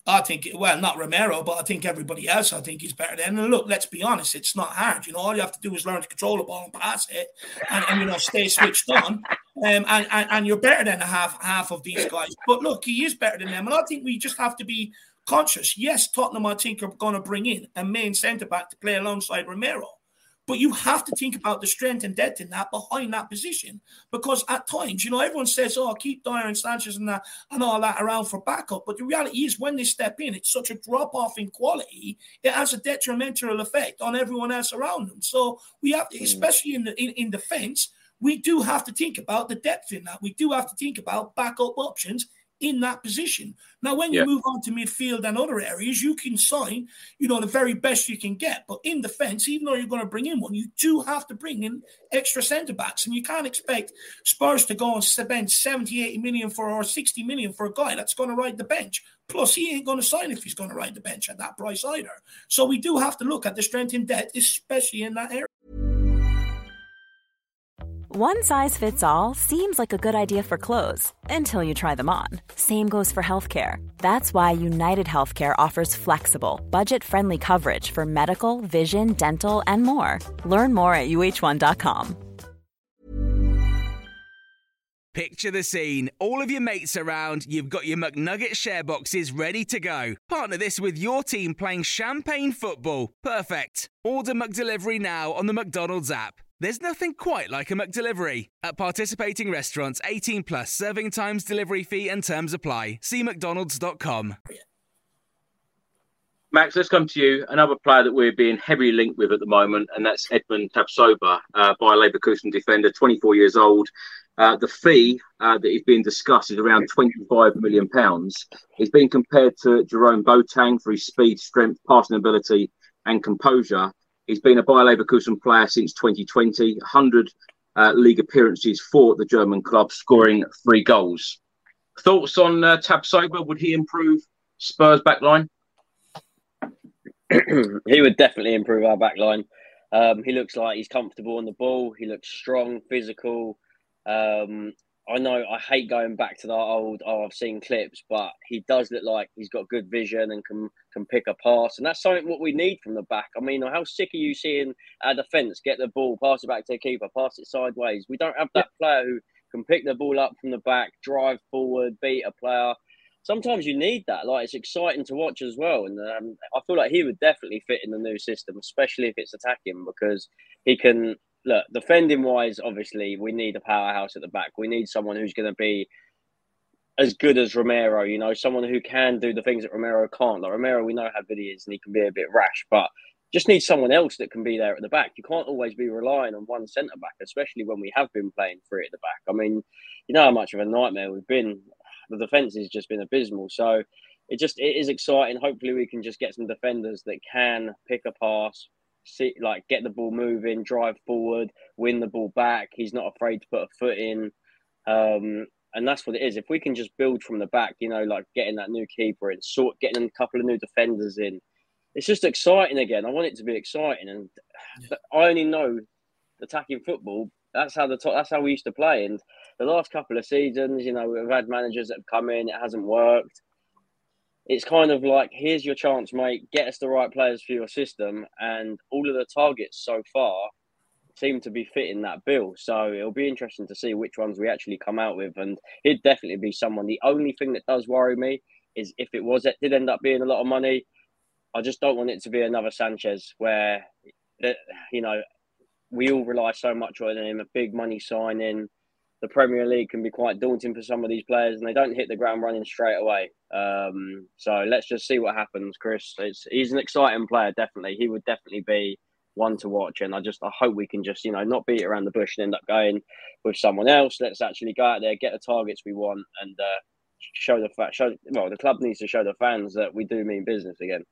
I think, well, not Romero, but I think everybody else, I think, is better than. And look, let's be honest, it's not hard. You know, all you have to do is learn to control the ball and pass it, and, and you know, stay switched on. Um, and, and, and you're better than a half half of these guys. But look, he is better than them, and I think we just have to be conscious. Yes, Tottenham, I think, are going to bring in a main centre back to play alongside Romero. But you have to think about the strength and depth in that behind that position. Because at times, you know, everyone says, oh, keep Dier and Sanchez and that and all that around for backup. But the reality is when they step in, it's such a drop off in quality, it has a detrimental effect on everyone else around them. So we have to, hmm. especially in the in, in defense, we do have to think about the depth in that. We do have to think about backup options in that position. Now, when you yeah. move on to midfield and other areas, you can sign, you know, the very best you can get. But in defence, even though you're going to bring in one, you do have to bring in extra centre backs. And you can't expect Spurs to go and spend 70, 80 million for or 60 million for a guy that's going to ride the bench. Plus, he ain't going to sign if he's going to ride the bench at that price either. So we do have to look at the strength in debt, especially in that area. One size fits all seems like a good idea for clothes until you try them on. Same goes for healthcare. That's why United Healthcare offers flexible, budget friendly coverage for medical, vision, dental, and more. Learn more at uh1.com. Picture the scene. All of your mates around, you've got your McNugget share boxes ready to go. Partner this with your team playing champagne football. Perfect. Order McDelivery now on the McDonald's app. There's nothing quite like a McDelivery. At participating restaurants, 18 plus serving times, delivery fee, and terms apply. See McDonald's.com. Max, let's come to you. Another player that we're being heavily linked with at the moment, and that's Edmond Tapsoba, uh, Bayer Leverkusen defender, 24 years old. Uh, the fee uh, that is being discussed is around 25 million pounds. He's been compared to Jerome Boateng for his speed, strength, passing ability, and composure. He's been a Bayer Leverkusen player since 2020, 100 uh, league appearances for the German club, scoring three goals. Thoughts on uh, Tapsoba? Would he improve Spurs' backline? *clears throat* he would definitely improve our backline. Um, he looks like he's comfortable on the ball. He looks strong, physical. Um, I know I hate going back to that old. Oh, I've seen clips, but he does look like he's got good vision and can can pick a pass, and that's something what we need from the back. I mean, how sick are you seeing our defence get the ball, pass it back to the keeper, pass it sideways? We don't have that player who can pick the ball up from the back, drive forward, beat a player. Sometimes you need that. Like it's exciting to watch as well, and um, I feel like he would definitely fit in the new system, especially if it's attacking, because he can look, defending wise, obviously, we need a powerhouse at the back. We need someone who's going to be as good as Romero, you know, someone who can do the things that Romero can't. Like Romero, we know how good he is and he can be a bit rash, but just need someone else that can be there at the back. You can't always be relying on one centre back, especially when we have been playing three at the back. I mean, you know how much of a nightmare we've been. The defence has just been abysmal. So it just it is exciting. Hopefully, we can just get some defenders that can pick a pass, see like get the ball moving, drive forward, win the ball back. He's not afraid to put a foot in. Um, and that's what it is. If we can just build from the back, you know, like getting that new keeper in, sort getting a couple of new defenders in, it's just exciting again. I want it to be exciting, and yeah. I only know attacking football. That's how the top, that's how we used to play. And the last couple of seasons, you know, we've had managers that have come in, it hasn't worked it's kind of like here's your chance, mate. Get us the right players for your system, and all of the targets so far seem to be fitting that bill. So it'll be interesting to see which ones we actually come out with, and he'd definitely be someone. The only thing that does worry me is if it was it did end up being a lot of money. I just don't want it to be another Sanchez where, you know, we all rely so much on him, a big money signing the Premier League can be quite daunting for some of these players, and they don't hit the ground running straight away. Um, so let's just see what happens, Chris. It's, he's an exciting player, definitely. He would definitely be one to watch, and I just I hope we can just you know not beat around the bush and end up going with someone else. Let's actually go out there, get the targets we want, and uh, show the fact. Show well, the club needs to show the fans that we do mean business again.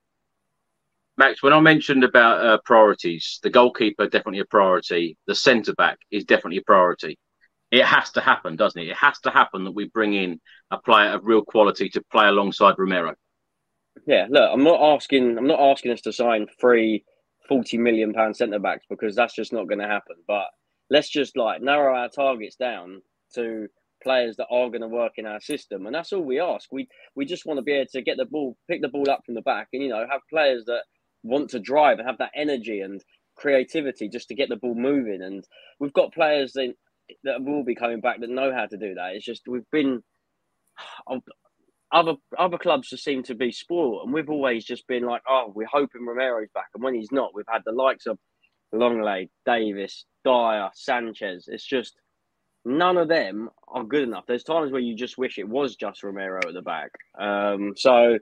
Max, when I mentioned about uh, priorities, the goalkeeper definitely a priority. The centre back is definitely a priority it has to happen, doesn't it? It has to happen that we bring in a player of real quality to play alongside Romero. Yeah, look, I'm not asking. I'm not asking us to sign three 40 million pound centre backs because that's just not going to happen. But let's just like narrow our targets down to players that are going to work in our system, and that's all we ask. We we just want to be able to get the ball, pick the ball up from the back, and you know have players that want to drive and have that energy and creativity just to get the ball moving. And we've got players in, that will be coming back that know how to do that. It's just we've been. other other clubs just seem to be spoiled, and we've always just been like, oh, we're hoping Romero's back, and when he's not, we've had the likes of Lenglet, Davis, Dier, Sanchez. It's just none of them are good enough. There's times where you just wish it was just Romero at the back. Um, so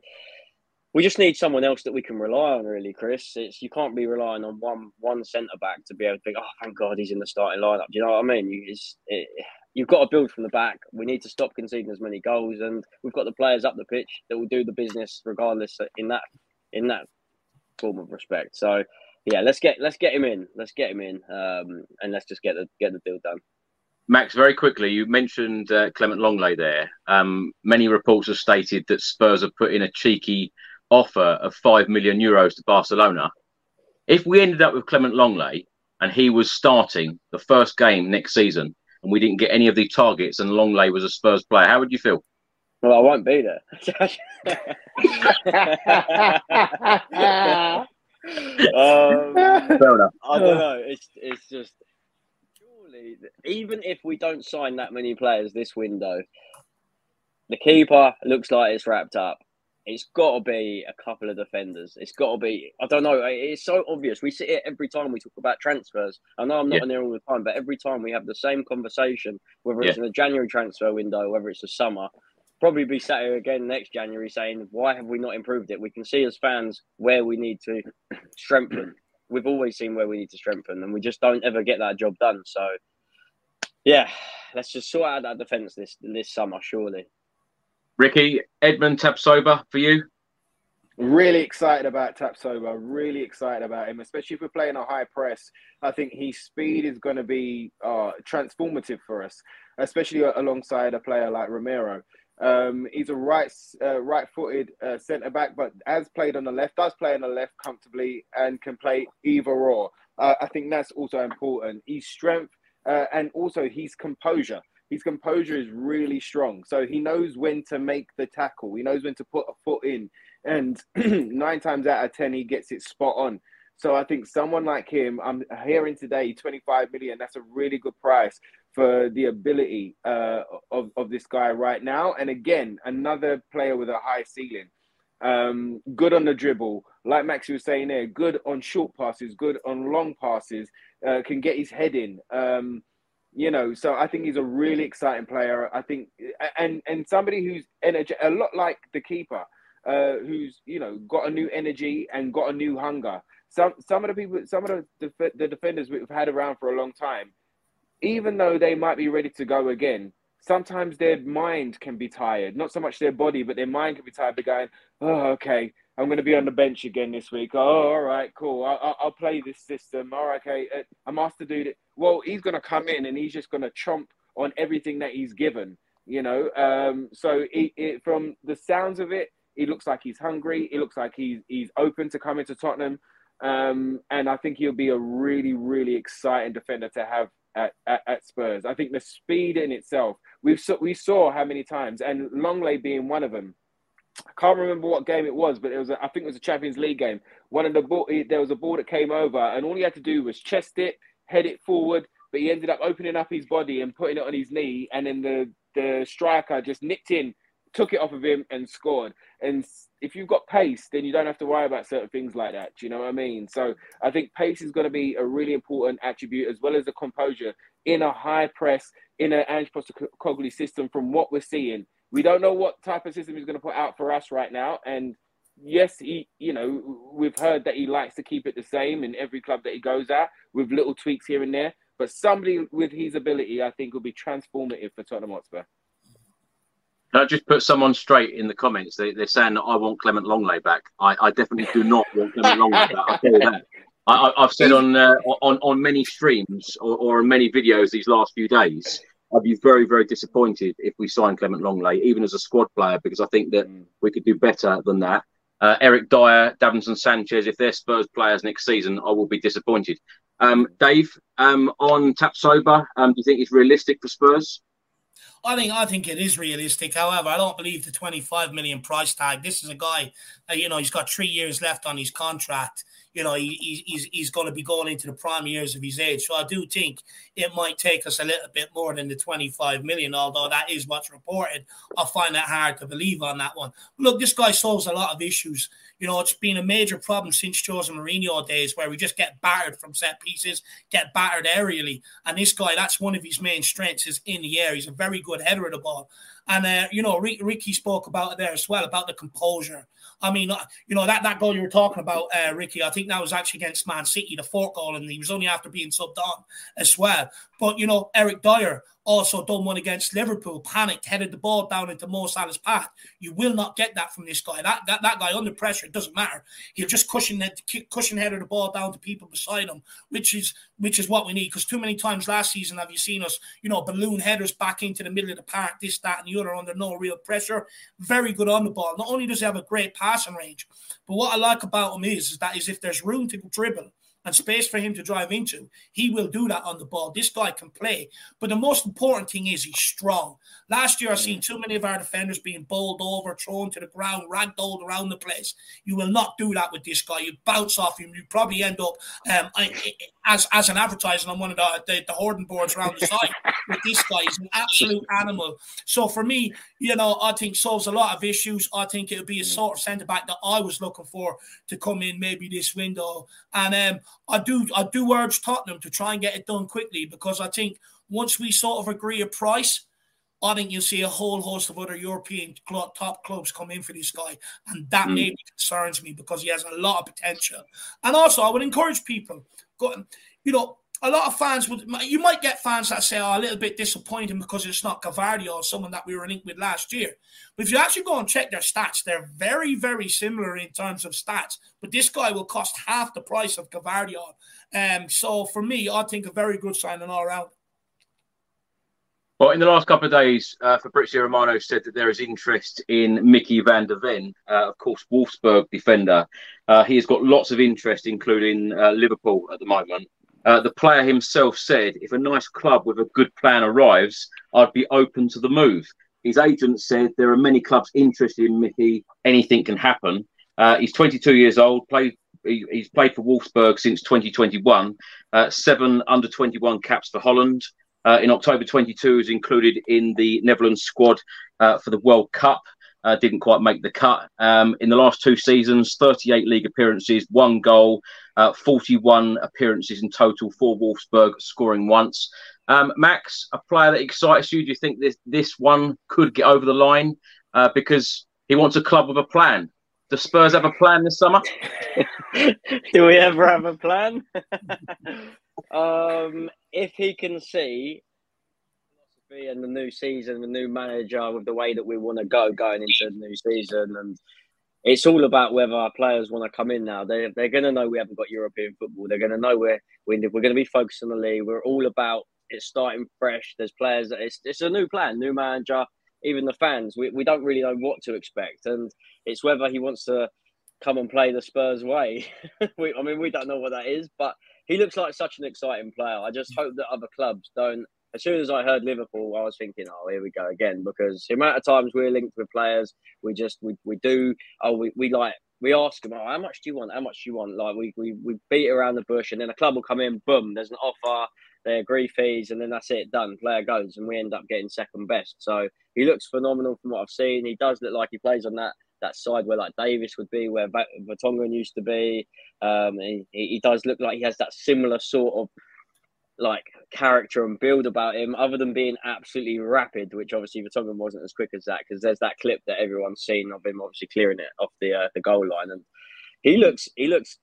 we just need someone else that we can rely on, really, Chris. It's you can't be relying on one one centre back to be able to think, oh, thank God he's in the starting lineup. Do you know what I mean? You, it, you've got to build from the back. We need to stop conceding as many goals, and we've got the players up the pitch that will do the business regardless in that in that form of respect. So yeah, let's get let's get him in. Let's get him in, um, and let's just get the get the deal done. Max, very quickly, you mentioned uh, Clement Lenglet there. Um, many reports have stated that Spurs have put in a cheeky offer of five million euros to Barcelona. If we ended up with Clement Lenglet and he was starting the first game next season, and we didn't get any of the targets, and Lenglet was a Spurs player, how would you feel? Well, I won't be there. um, Fair enough. I don't know. It's it's just surely even if we don't sign that many players this window, the keeper looks like it's wrapped up. It's got to be a couple of defenders. It's got to be. I don't know. It's so obvious. We sit here every time we talk about transfers. I know I'm not yeah. in there all the time, but every time we have the same conversation, whether it's yeah. in the January transfer window, whether it's the summer, probably be sat here again next January saying, why have we not improved it? We can see as fans where we need to *clears throat* strengthen. We've always seen where we need to strengthen, and we just don't ever get that job done. So, yeah, let's just sort out that defence this this summer, surely. Ricky, Edmond Tapsoba for you? Really excited about Tapsoba. Really excited about him, especially if we're playing a high press. I think his speed is going to be uh, transformative for us, especially alongside a player like Romero. Um, he's a right uh, right-footed uh, centre back, but has played on the left, does play on the left comfortably, and can play either or. Uh, I think that's also important. His strength uh, and also his composure. His composure is really strong, so he knows when to make the tackle. He knows when to put a foot in, and *clears throat* nine times out of ten, he gets it spot on. So I think someone like him, I'm hearing today, 25 million. That's a really good price for the ability uh, of, of this guy right now. And again, another player with a high ceiling. Um, good on the dribble, like Max was saying there, good on short passes, good on long passes, uh, can get his head in. Um, you know, so I think he's a really exciting player. I think, and and somebody who's energy, a lot like the keeper, uh, who's you know got a new energy and got a new hunger. Some some of the people, some of the the defenders we've had around for a long time, even though they might be ready to go again, sometimes their mind can be tired. Not so much their body, but their mind can be tired. They're going, oh, okay, I'm going to be on the bench again this week. Oh, all right, cool. I'll, I'll play this system. All right, okay. I'm asked to do that. Well, he's going to come in and he's just going to chomp on everything that he's given, you know. Um, so it, it, from the sounds of it, it looks like he's hungry. It looks like he's he's open to coming to Tottenham. Um, and I think he'll be a really, really exciting defender to have at, at, at, Spurs. I think the speed in itself, we've we saw how many times, and Lenglet being one of them. I can't remember what game it was, but it was a, I think it was a Champions League game. One of the ball, there was a ball that came over, and all he had to do was chest it, head it forward, but he ended up opening up his body and putting it on his knee, and then the the striker just nicked in, took it off of him, and scored. And if you've got pace, then you don't have to worry about certain things like that. Do you know what I mean? So I think pace is going to be a really important attribute as well as the composure in a high press, in an Ange Postecoglou system. From what we're seeing, we don't know what type of system he's going to put out for us right now. And yes, he, you know, we've heard that he likes to keep it the same in every club that he goes at, with little tweaks here and there. But somebody with his ability, I think, will be transformative for Tottenham Hotspur. I just put someone straight in the comments? They, are saying that I want Clement Lenglet back. I, I definitely do not want Clement Lenglet back. I'll tell you that. I, have said on, uh, on on many streams or, or in many videos these last few days, I'd be very, very disappointed if we sign Clement Lenglet, even as a squad player, because I think that mm. we could do better than that. Uh, Eric Dier, Davinson Sanchez, if they're Spurs players next season, I will be disappointed. Um, Dave, um, on Tapsoba, um, do you think it's realistic for Spurs? I think I think it is realistic. However, I don't believe the 25 million price tag. This is a guy, uh, you know, he's got three years left on his contract you know, he, he's, he's going to be going into the prime years of his age. So I do think it might take us a little bit more than the 25 million, although that is what's reported. I find that hard to believe on that one. Look, this guy solves a lot of issues. You know, it's been a major problem since Jose Mourinho days where we just get battered from set pieces, get battered aerially. And this guy, that's one of his main strengths is in the air. He's a very good header of the ball. And, uh, you know, Ricky spoke about it there as well, about the composure. I mean, uh, you know, that, that goal you were talking about, uh, Ricky, I think that was actually against Man City, the fourth goal, and he was only after being subbed on as well. But, you know, Eric Dier, also done one against Liverpool, panicked, headed the ball down into Mo Salah's path. You will not get that from this guy. That that, that guy under pressure, it doesn't matter. He'll just cushion head, cushion header the ball down to people beside him, which is which is what we need. Because too many times last season have you seen us, you know, balloon headers back into the middle of the park, this, that, and the other under no real pressure. Very good on the ball. Not only does he have a great passing range, but what I like about him is, is that is if there's room to dribble and space for him to drive into, he will do that on the ball. This guy can play. But the most important thing is he's strong. Last year, I've seen too many of our defenders being bowled over, thrown to the ground, ragdolled around the place. You will not do that with this guy. You bounce off him. You probably end up um, as as an advertising on one of the, the, the hoarding boards around the site with this guy. He's an absolute animal. So for me, you know, I think solves a lot of issues. I think it would be a sort of centre back that I was looking for to come in maybe this window. And um, I do I do urge Tottenham to try and get it done quickly because I think once we sort of agree a price, I think you'll see a whole host of other European club, top clubs come in for this guy, and that mm. maybe concerns me because he has a lot of potential. And also, I would encourage people, go, you know, a lot of fans would you might get fans that say oh, a little bit disappointing because it's not Gvardiol or someone that we were linked with last year. But if you actually go and check their stats, they're very, very similar in terms of stats. But this guy will cost half the price of Gvardiol. Um, so for me, I think a very good signing all around. Well, in the last couple of days, uh, Fabrizio Romano said that there is interest in Micky van de Ven, uh, of course, Wolfsburg defender. Uh, he has got lots of interest, including uh, Liverpool at the moment. Uh, the player himself said, if a nice club with a good plan arrives, I'd be open to the move. His agent said there are many clubs interested in Micky. Anything can happen. Uh, he's 22 years old. Played. He, he's played for Wolfsburg since 2021. Uh, seven under 21 caps for Holland. Uh, in October 22, was included in the Netherlands squad uh, for the World Cup uh, didn't quite make the cut. Um, in the last two seasons, 38 league appearances, one goal, uh, 41 appearances in total for Wolfsburg, scoring once. Um, Max, a player that excites you? Do you think this this one could get over the line uh, because he wants a club with a plan? Do Spurs have a plan this summer? *laughs* Do we ever have a plan? *laughs* um, if he can see and the new season, the new manager, with the way that we want to go going into the new season, and it's all about whether our players want to come in now. They they're going to know we haven't got European football. They're going to know we're we're, we're going to be focused on the league. We're all about it starting fresh. There's players that it's it's a new plan, new manager. Even the fans, we, we don't really know what to expect, and it's whether he wants to come and play the Spurs way. *laughs* we, I mean, we don't know what that is, but he looks like such an exciting player. I just mm. hope that other clubs don't as soon as I heard Liverpool, I was thinking, oh, here we go again. Because the amount of times we're linked with players, we just we, we do oh we, we like we ask them, oh, how much do you want? How much do you want? Like we, we we beat around the bush, and then a club will come in, boom, there's an offer, they agree fees, and then that's it, done. Player goes, and we end up getting second best. So he looks phenomenal from what I've seen. He does look like he plays on that that side where like Davis would be, where Vertonghen used to be. Um, he, he does look like he has that similar sort of like character and build about him, other than being absolutely rapid, which obviously Vertonghen wasn't as quick as that. Because there's that clip that everyone's seen of him obviously clearing it off the uh, the goal line, and he looks he looks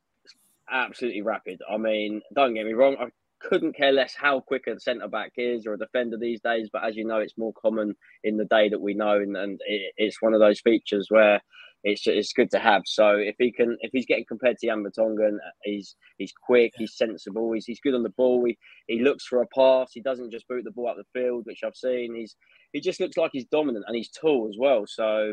absolutely rapid. I mean, don't get me wrong, I couldn't care less how quick a centre back is or a defender these days, but as you know, it's more common in the day that we know, and, and it, it's one of those features where it's it's good to have. So if he can, if he's getting compared to Jan Vertonghen, uh, he's he's quick, he's sensible, he's he's good on the ball. He he looks for a pass. He doesn't just boot the ball up the field, which I've seen. He's he just looks like he's dominant and he's tall as well. So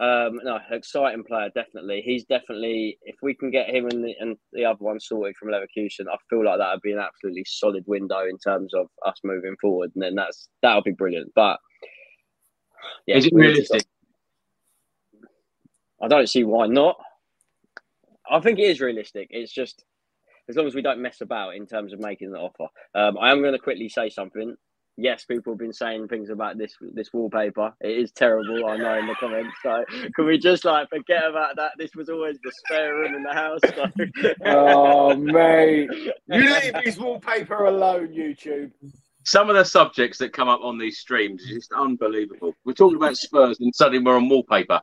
Um, no, exciting player, definitely. He's definitely, if we can get him and the, and the other one sorted from Leverkusen, I feel like that would be an absolutely solid window in terms of us moving forward. And then that's that would be brilliant. But yeah, is it realistic? I don't see why not. I think it is realistic. It's just as long as we don't mess about in terms of making the offer. Um, I am going to quickly say something yes, people have been saying things about this this wallpaper. It is terrible, I know in the comments. So can we just like forget about that? This was always the spare room in the house. So. oh mate, you *laughs* leave this wallpaper alone, YouTube. Some of the subjects that come up on these streams is just unbelievable. We're talking about Spurs, and suddenly we're on wallpaper.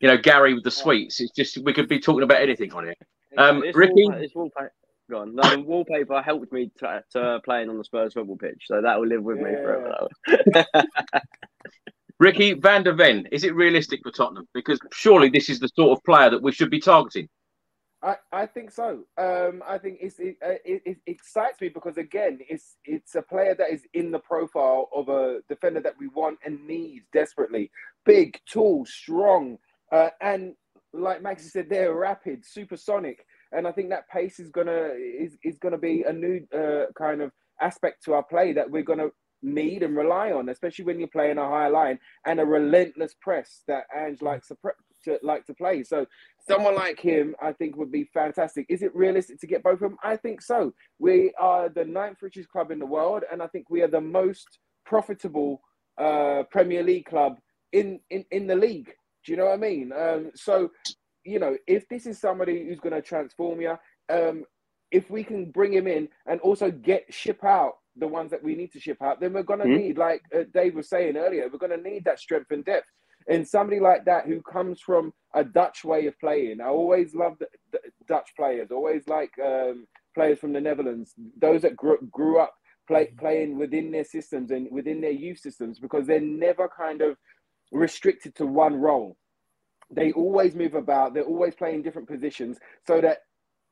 You know, Gary with the sweets. It's just we could be talking about anything on it. Um, Ricky, wallpaper, gone. No, the wallpaper helped me to, to, playing on the Spurs football pitch, so that will live with yeah. me forever. *laughs* Ricky Van de Ven, is it realistic for Tottenham? Because surely this is the sort of player that we should be targeting. I, I think so. Um, I think it's, it, uh, it, it, excites me because again, it's it's a player that is in the profile of a defender that we want and need desperately. Big, tall, strong, uh, and like Maxi said, they're rapid, supersonic and I think that pace is gonna is, is gonna be a new uh, kind of aspect to our play that we're gonna need and rely on, especially when you're playing a higher line and a relentless press that Ange likes to, pre- to like to play. So someone like him, I think, would be fantastic. Is it realistic to get both of them? I think so. We are the ninth richest club in the world, and I think we are the most profitable uh, Premier League club in, in in the league. Do you know what I mean? Um, so you know, if this is somebody who's going to transform you, um, if we can bring him in and also get ship out the ones that we need to ship out, then we're going to mm-hmm. need, like uh, Dave was saying earlier, we're going to need that strength and depth. And somebody like that who comes from a Dutch way of playing. I always love the, the Dutch players. Always like um, players from the Netherlands. Those that grew, grew up play, playing within their systems and within their youth systems because they're never kind of restricted to one role they always move about. They're always playing different positions, so that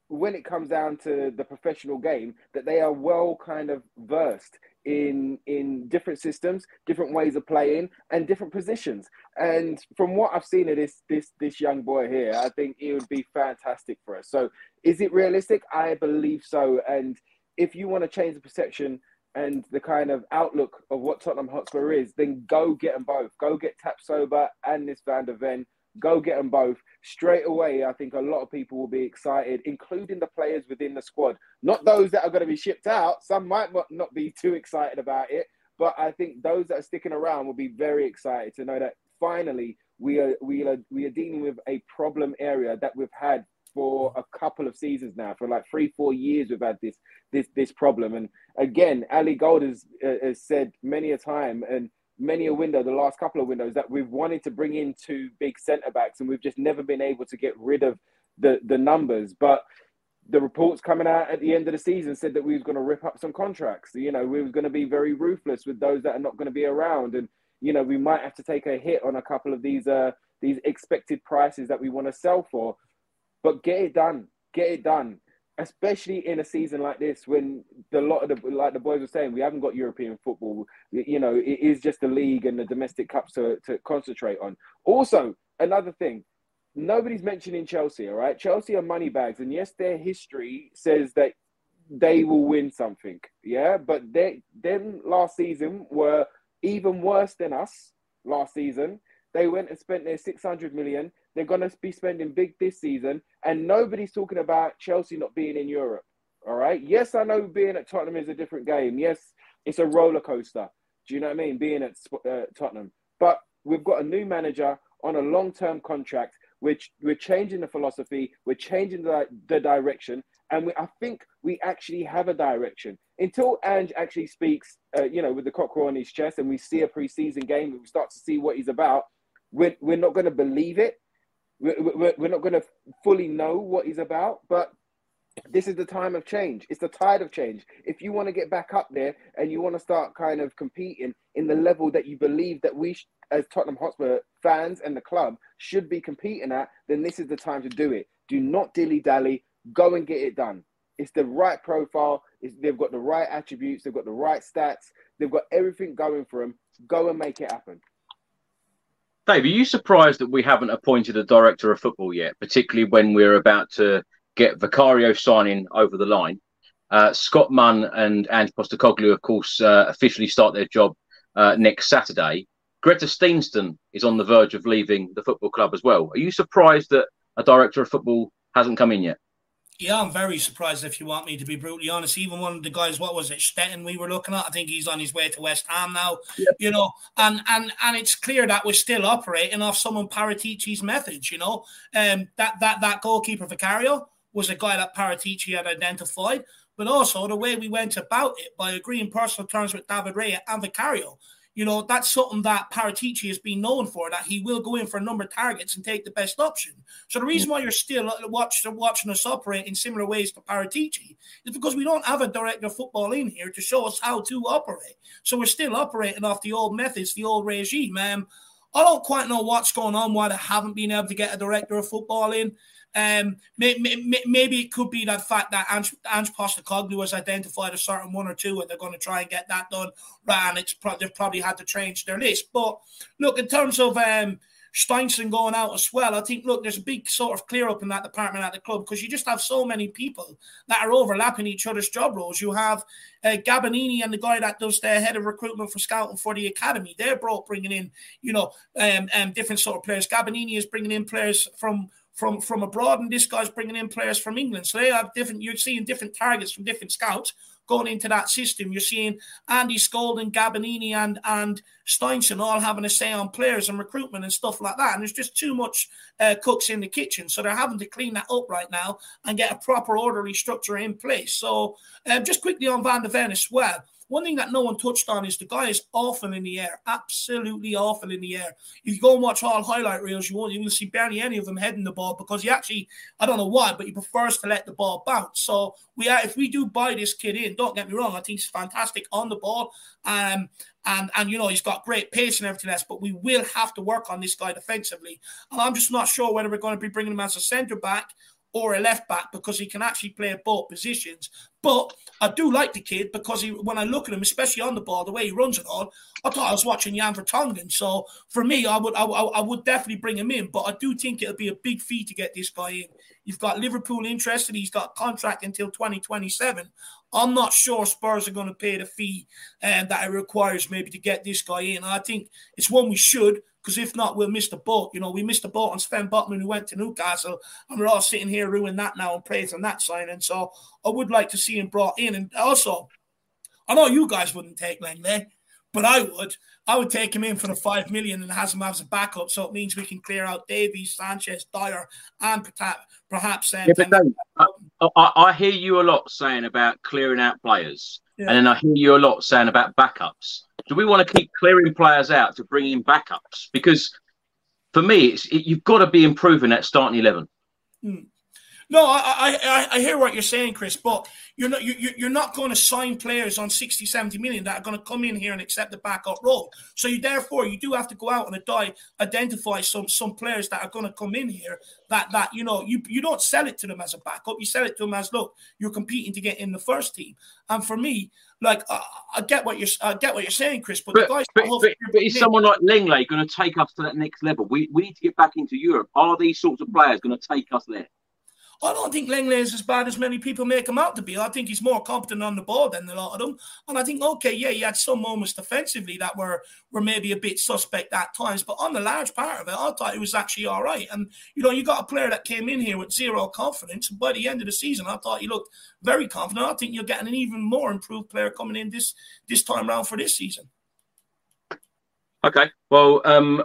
when it comes down to the professional game, that they are well kind of versed in in different systems, different ways of playing, and different positions. And from what I've seen of this this this young boy here, I think it would be fantastic for us. So, is it realistic? I believe so. And if you want to change the perception and the kind of outlook of what Tottenham Hotspur is, then go get them both. Go get Tapsoba and this Van de Ven Go get them both straight away. I think a lot of people will be excited, including the players within the squad. Not those that are going to be shipped out. Some might not be too excited about it, but I think those that are sticking around will be very excited to know that finally we are we are we are dealing with a problem area that we've had for a couple of seasons now. For like three, four years, we've had this this this problem. And again, Ali Gold has, uh, has said many a time, and many a window, the last couple of windows, that we've wanted to bring in two big centre backs, and we've just never been able to get rid of the the numbers. But the reports coming out at the end of the season said that we was going to rip up some contracts. You know, we was going to be very ruthless with those that are not going to be around, and you know, we might have to take a hit on a couple of these uh these expected prices that we want to sell for. But get it done, get it done especially in a season like this when the lot of the like the boys were saying we haven't got european football. You know it is just the league and the domestic cups to, to concentrate on. Also another thing nobody's mentioning chelsea all right? Chelsea are money bags and yes their history says that they will win something yeah? But they them last season were even worse than us last season. They went and spent their 600 million they're going to be spending big this season, and nobody's talking about Chelsea not being in Europe. All right. Yes, I know being at Tottenham is a different game. Yes, it's a roller coaster. Do you know what I mean? Being at uh, Tottenham, but we've got a new manager on a long-term contract. Which we're changing the philosophy, we're changing the, the direction, and we, I think we actually have a direction. Until Ange actually speaks, uh, you know, with the cockerel on his chest, and we see a preseason game, we start to see what he's about. We're, we're not going to believe it we're, we're not going to fully know what he's about, but this is the time of change. It's the tide of change. If you want to get back up there and you want to start kind of competing in the level that you believe that we, as Tottenham Hotspur fans and the club, should be competing at, then this is the time to do it. Do not dilly dally. Go and get it done. It's the right profile. It's, they've got the right attributes. They've got the right stats. They've got everything going for them. Go and make it happen. Dave, are you surprised that we haven't appointed a director of football yet, particularly when we're about to get Vicario signing over the line? Uh, Scott Munn and Ange Postecoglou, of course, uh, officially start their job uh, next Saturday. Gretar Steinsson is on the verge of leaving the football club as well. Are you surprised that a director of football hasn't come in yet? Yeah, I'm very surprised if you want me to be brutally honest. Even one of the guys, what was it, Steidten we were looking at, I think he's on his way to West Ham now. You know, and and and it's clear that we're still operating off someone Paratici's methods, you know. Um that that that goalkeeper Vicario was a guy that Paratici had identified, but also the way we went about it by agreeing personal terms with David Raya and Vicario you know, that's something that Paratici has been known for, that he will go in for a number of targets and take the best option. So the reason why you're still watch, watching us operate in similar ways to Paratici is because we don't have a director of football in here to show us how to operate. So we're still operating off the old methods, the old regime. Um, I don't quite know what's going on, why they haven't been able to get a director of football in. Um, maybe, it could be that fact that Ange, Ange Postecoglou has identified a certain one or two, and they're going to try and get that done. Right, and it's pro- they've probably had to change their list. But look, in terms of um, Steinsson going out as well, I think look, there's a big sort of clear up in that department at the club because you just have so many people that are overlapping each other's job roles. You have uh, Gabbanini and the guy that does the head of recruitment for scouting for the academy. They're brought bringing in, you know, um, um, different sort of players. Gabbanini is bringing in players from from from abroad, and this guy's bringing in players from England. So they have different. You're seeing different targets from different scouts going into that system. You're seeing Andy Scoulding, Gabbanini, and and Steinsson all having a say on players and recruitment and stuff like that. And there's just too much uh, cooks in the kitchen, so they're having to clean that up right now and get a proper orderly structure in place. So um, just quickly on Van de Ven as well. One thing that no one touched on is the guy is awful in the air, absolutely awful in the air. If you go and watch all highlight reels, you won't will see barely any of them heading the ball because he actually, I don't know why, but he prefers to let the ball bounce. So we are, if we do buy this kid in, don't get me wrong, I think he's fantastic on the ball. Um, and and you know he's got great pace and everything else, but we will have to work on this guy defensively. And I'm just not sure whether we're going to be bringing him as a centre back or a left back because he can actually play both positions. But I do like the kid because he, when I look at him, especially on the ball, the way he runs it all, I thought I was watching Jan Vertonghen. So for me, I would I, I, would definitely bring him in. But I do think it'll be a big fee to get this guy in. You've got Liverpool interested. He's got a contract until 2027. I'm not sure Spurs are going to pay the fee um, that it requires maybe to get this guy in. I think it's one we should because if not, we'll miss the boat. You know, we missed the boat on Sven Botman who went to Newcastle, and we're all sitting here ruining that now and praising that signing. So I would like to see him brought in. And also, I know you guys wouldn't take Lenglet, but I would. I would take him in for the five million and has him as a backup, so it means we can clear out Davies, Sanchez, Dier, and perhaps. Um, yeah, I, I, I, hear you a lot saying about clearing out players, yeah. and then I hear you a lot saying about backups do we want to keep clearing players out to bring in backups? Because for me, it's it, you've got to be improving that starting eleven. Mm. No, I, I I hear what you're saying, Chris, but you're not you, you're not going to sign players on 60, 70 million that are going to come in here and accept the backup role. So you therefore you do have to go out and identify some some players that are going to come in here that that you know you you don't sell it to them as a backup. You sell it to them as look, you're competing to get in the first team. And for me, like I, I get what you're I get what you're saying, Chris, but, but, but, but, but is someone like Lenglet going to take us to that next level? We we need to get back into Europe. Are these sorts of players going to take us there? I don't think Lenglet is as bad as many people make him out to be. I think he's more competent on the ball than a lot of them. And I think, okay, yeah, he had some moments defensively that were were maybe a bit suspect at times, but on the large part of it, I thought he was actually all right. And you know, you got a player that came in here with zero confidence. And by the end of the season, I thought he looked very confident. I think you're getting an even more improved player coming in this this time around for this season. Okay. Well, um,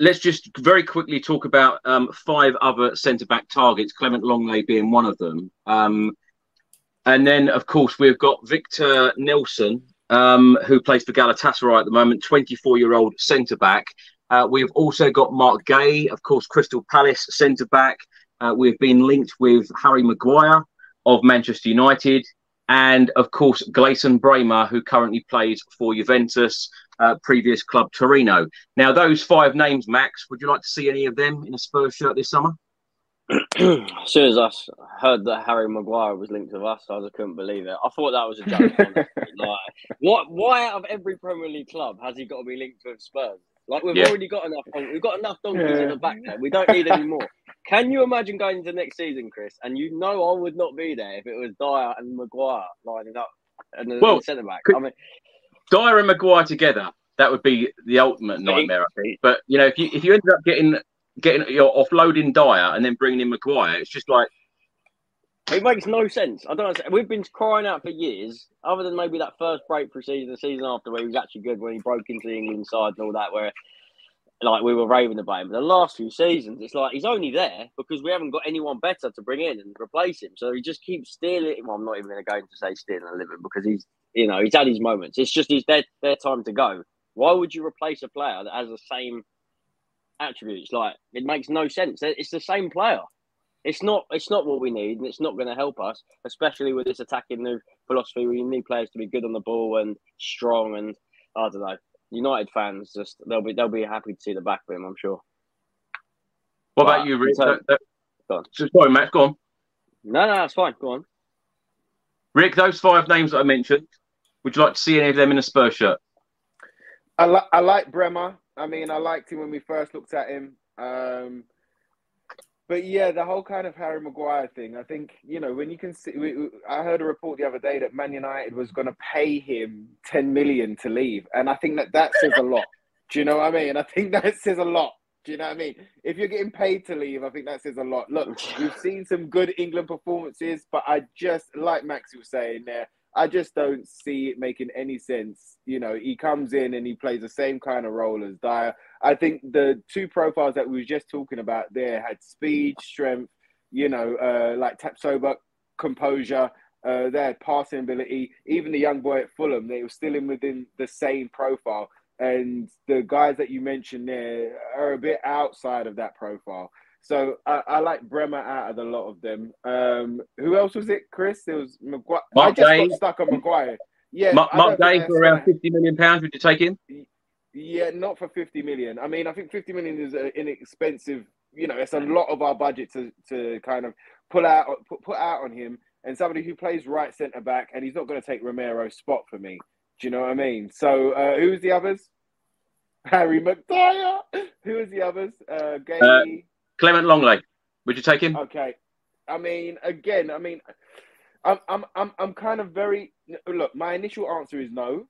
let's just very quickly talk about um, five other centre back targets, Clement Lenglet being one of them. Um, and then, of course, we've got Victor Nelsson, um, who plays for Galatasaray at the moment, 24 year old centre back. Uh, we've also got Marc Guéhi, of course, Crystal Palace centre back. Uh, we've been linked with Harry Maguire of Manchester United. And of course, Gleison Bremer, who currently plays for Juventus uh, previous club Torino. Now, those five names, Max, would you like to see any of them in a Spurs shirt this summer? as soon as I heard that Harry Maguire was linked to us, I just couldn't believe it. I thought that was a joke. *laughs* like, what? Why out of every Premier League club has he got to be linked with Spurs? Like we've yeah. already got enough. We've got enough donkeys yeah. in the back there. We don't need *laughs* any more. Can you imagine going into next season, Chris? And you know I would not be there if it was Dier and Maguire lining up and the, well, the centre back. I mean, Dier and Maguire together, that would be the ultimate nightmare, I think. But you know, if you if you ended up getting getting you're offloading Dier and then bringing in Maguire, it's just like it makes no sense. I don't know. We've been crying out for years, other than maybe that first breakthrough season, the season after, where he was actually good when he broke into the England side and all that, where like we were raving about him. But the last few seasons, it's like he's only there because we haven't got anyone better to bring in and replace him. So he just keeps stealing. Well, I'm not even going to go into say stealing a living because he's, you know, he's had his moments. It's just his their, their time to go. Why would you replace a player that has the same attributes? Like it makes no sense. It's the same player. It's not. It's not what we need, and it's not going to help us, especially with this attacking new philosophy. We need players to be good on the ball and strong, and I don't know. United fans just they'll be they'll be happy to see the back of him. I'm sure. What but about you, Rick? go on. Sorry, Matt. Go on. No, no, that's fine. Go on. Rick, those five names that I mentioned, would you like to see any of them in a Spurs shirt? I, li- I like Bremer. I mean, I liked him when we first looked at him. Um, but yeah, the whole kind of Harry Maguire thing. I think you know when you can see. We, I heard a report the other day that Man United was going to pay him ten million to leave, and I think that that says a lot. Do you know what I mean? I think that *laughs* says a lot. Do you know what I mean? If you're getting paid to leave, I think that says a lot. Look, we've seen some good England performances, but I just like Max was saying there. I just don't see it making any sense. You know, he comes in and he plays the same kind of role as Dier. I think the two profiles that we were just talking about there had speed, strength, you know, uh, like Tapsoba, composure, uh, their passing ability. Even the young boy at Fulham, they were still in within the same profile. And the guys that you mentioned there are a bit outside of that profile. So I, I, like Bremer out of a lot of them. Um, who else was it, Chris? It was Maguire. Mark I just Day. got stuck on Maguire. Yeah, Mark, Mark Day for around fifty million pounds. Would you take him? Yeah, not for fifty million. I mean, I think fifty million is an inexpensive. You know, it's a lot of our budget to to kind of pull out put, put out on him and somebody who plays right centre back, and he's not going to take Romero's spot for me. Do you know what I mean? So uh, who's the others? Harry Maguire. *laughs* Who is the others? Uh, Guéhi. Uh, Clement Lenglet. Would you take him? Okay. I mean, again, I mean, I'm, I'm, I'm, I'm kind of very. Look, my initial answer is no,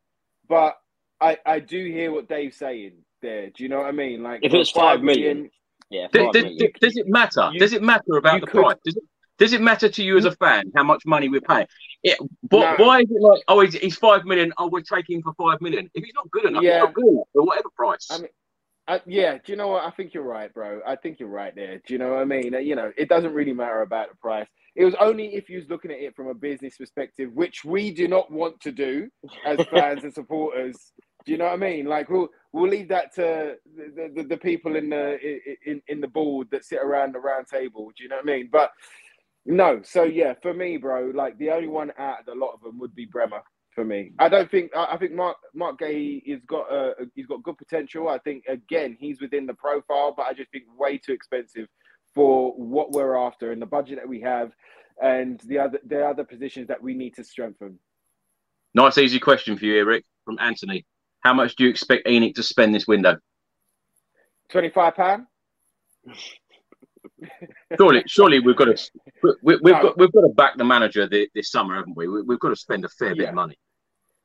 but I, I do hear what Dave's saying there. Do you know what I mean? Like, if it's five million, million yeah. Does, does, does, it matter? You, does it matter about the could, price? Does it, does it matter to you as a fan how much money we're paying? It, but no. why is it like, oh, he's, he's five million? Oh, we're taking him for five million. If he's not good enough, yeah. he's not good enough for whatever price. I mean, uh, yeah, do you know what? I think you're right, bro. I think you're right there. Do you know what I mean? You know, it doesn't really matter about the price. It was only if you was looking at it from a business perspective, which we do not want to do as *laughs* fans and supporters. Do you know what I mean? Like we'll we'll leave that to the, the, the people in the in, in the board that sit around the round table. Do you know what I mean? But no, so yeah, for me, bro, like the only one out of a lot of them would be Bremer for me. I don't think I think Mark Marc Guéhi has got uh, he's got good potential. I think again he's within the profile, but I just think way too expensive for what we're after and the budget that we have, and the other the other positions that we need to strengthen. Nice easy question for you, Eric, from Anthony. How much do you expect ENIC to spend this window? Twenty five pound. surely, surely we've got to we, have no. got we've got to back the manager this, this summer, haven't we? we? have got to spend a fair yeah. bit of money.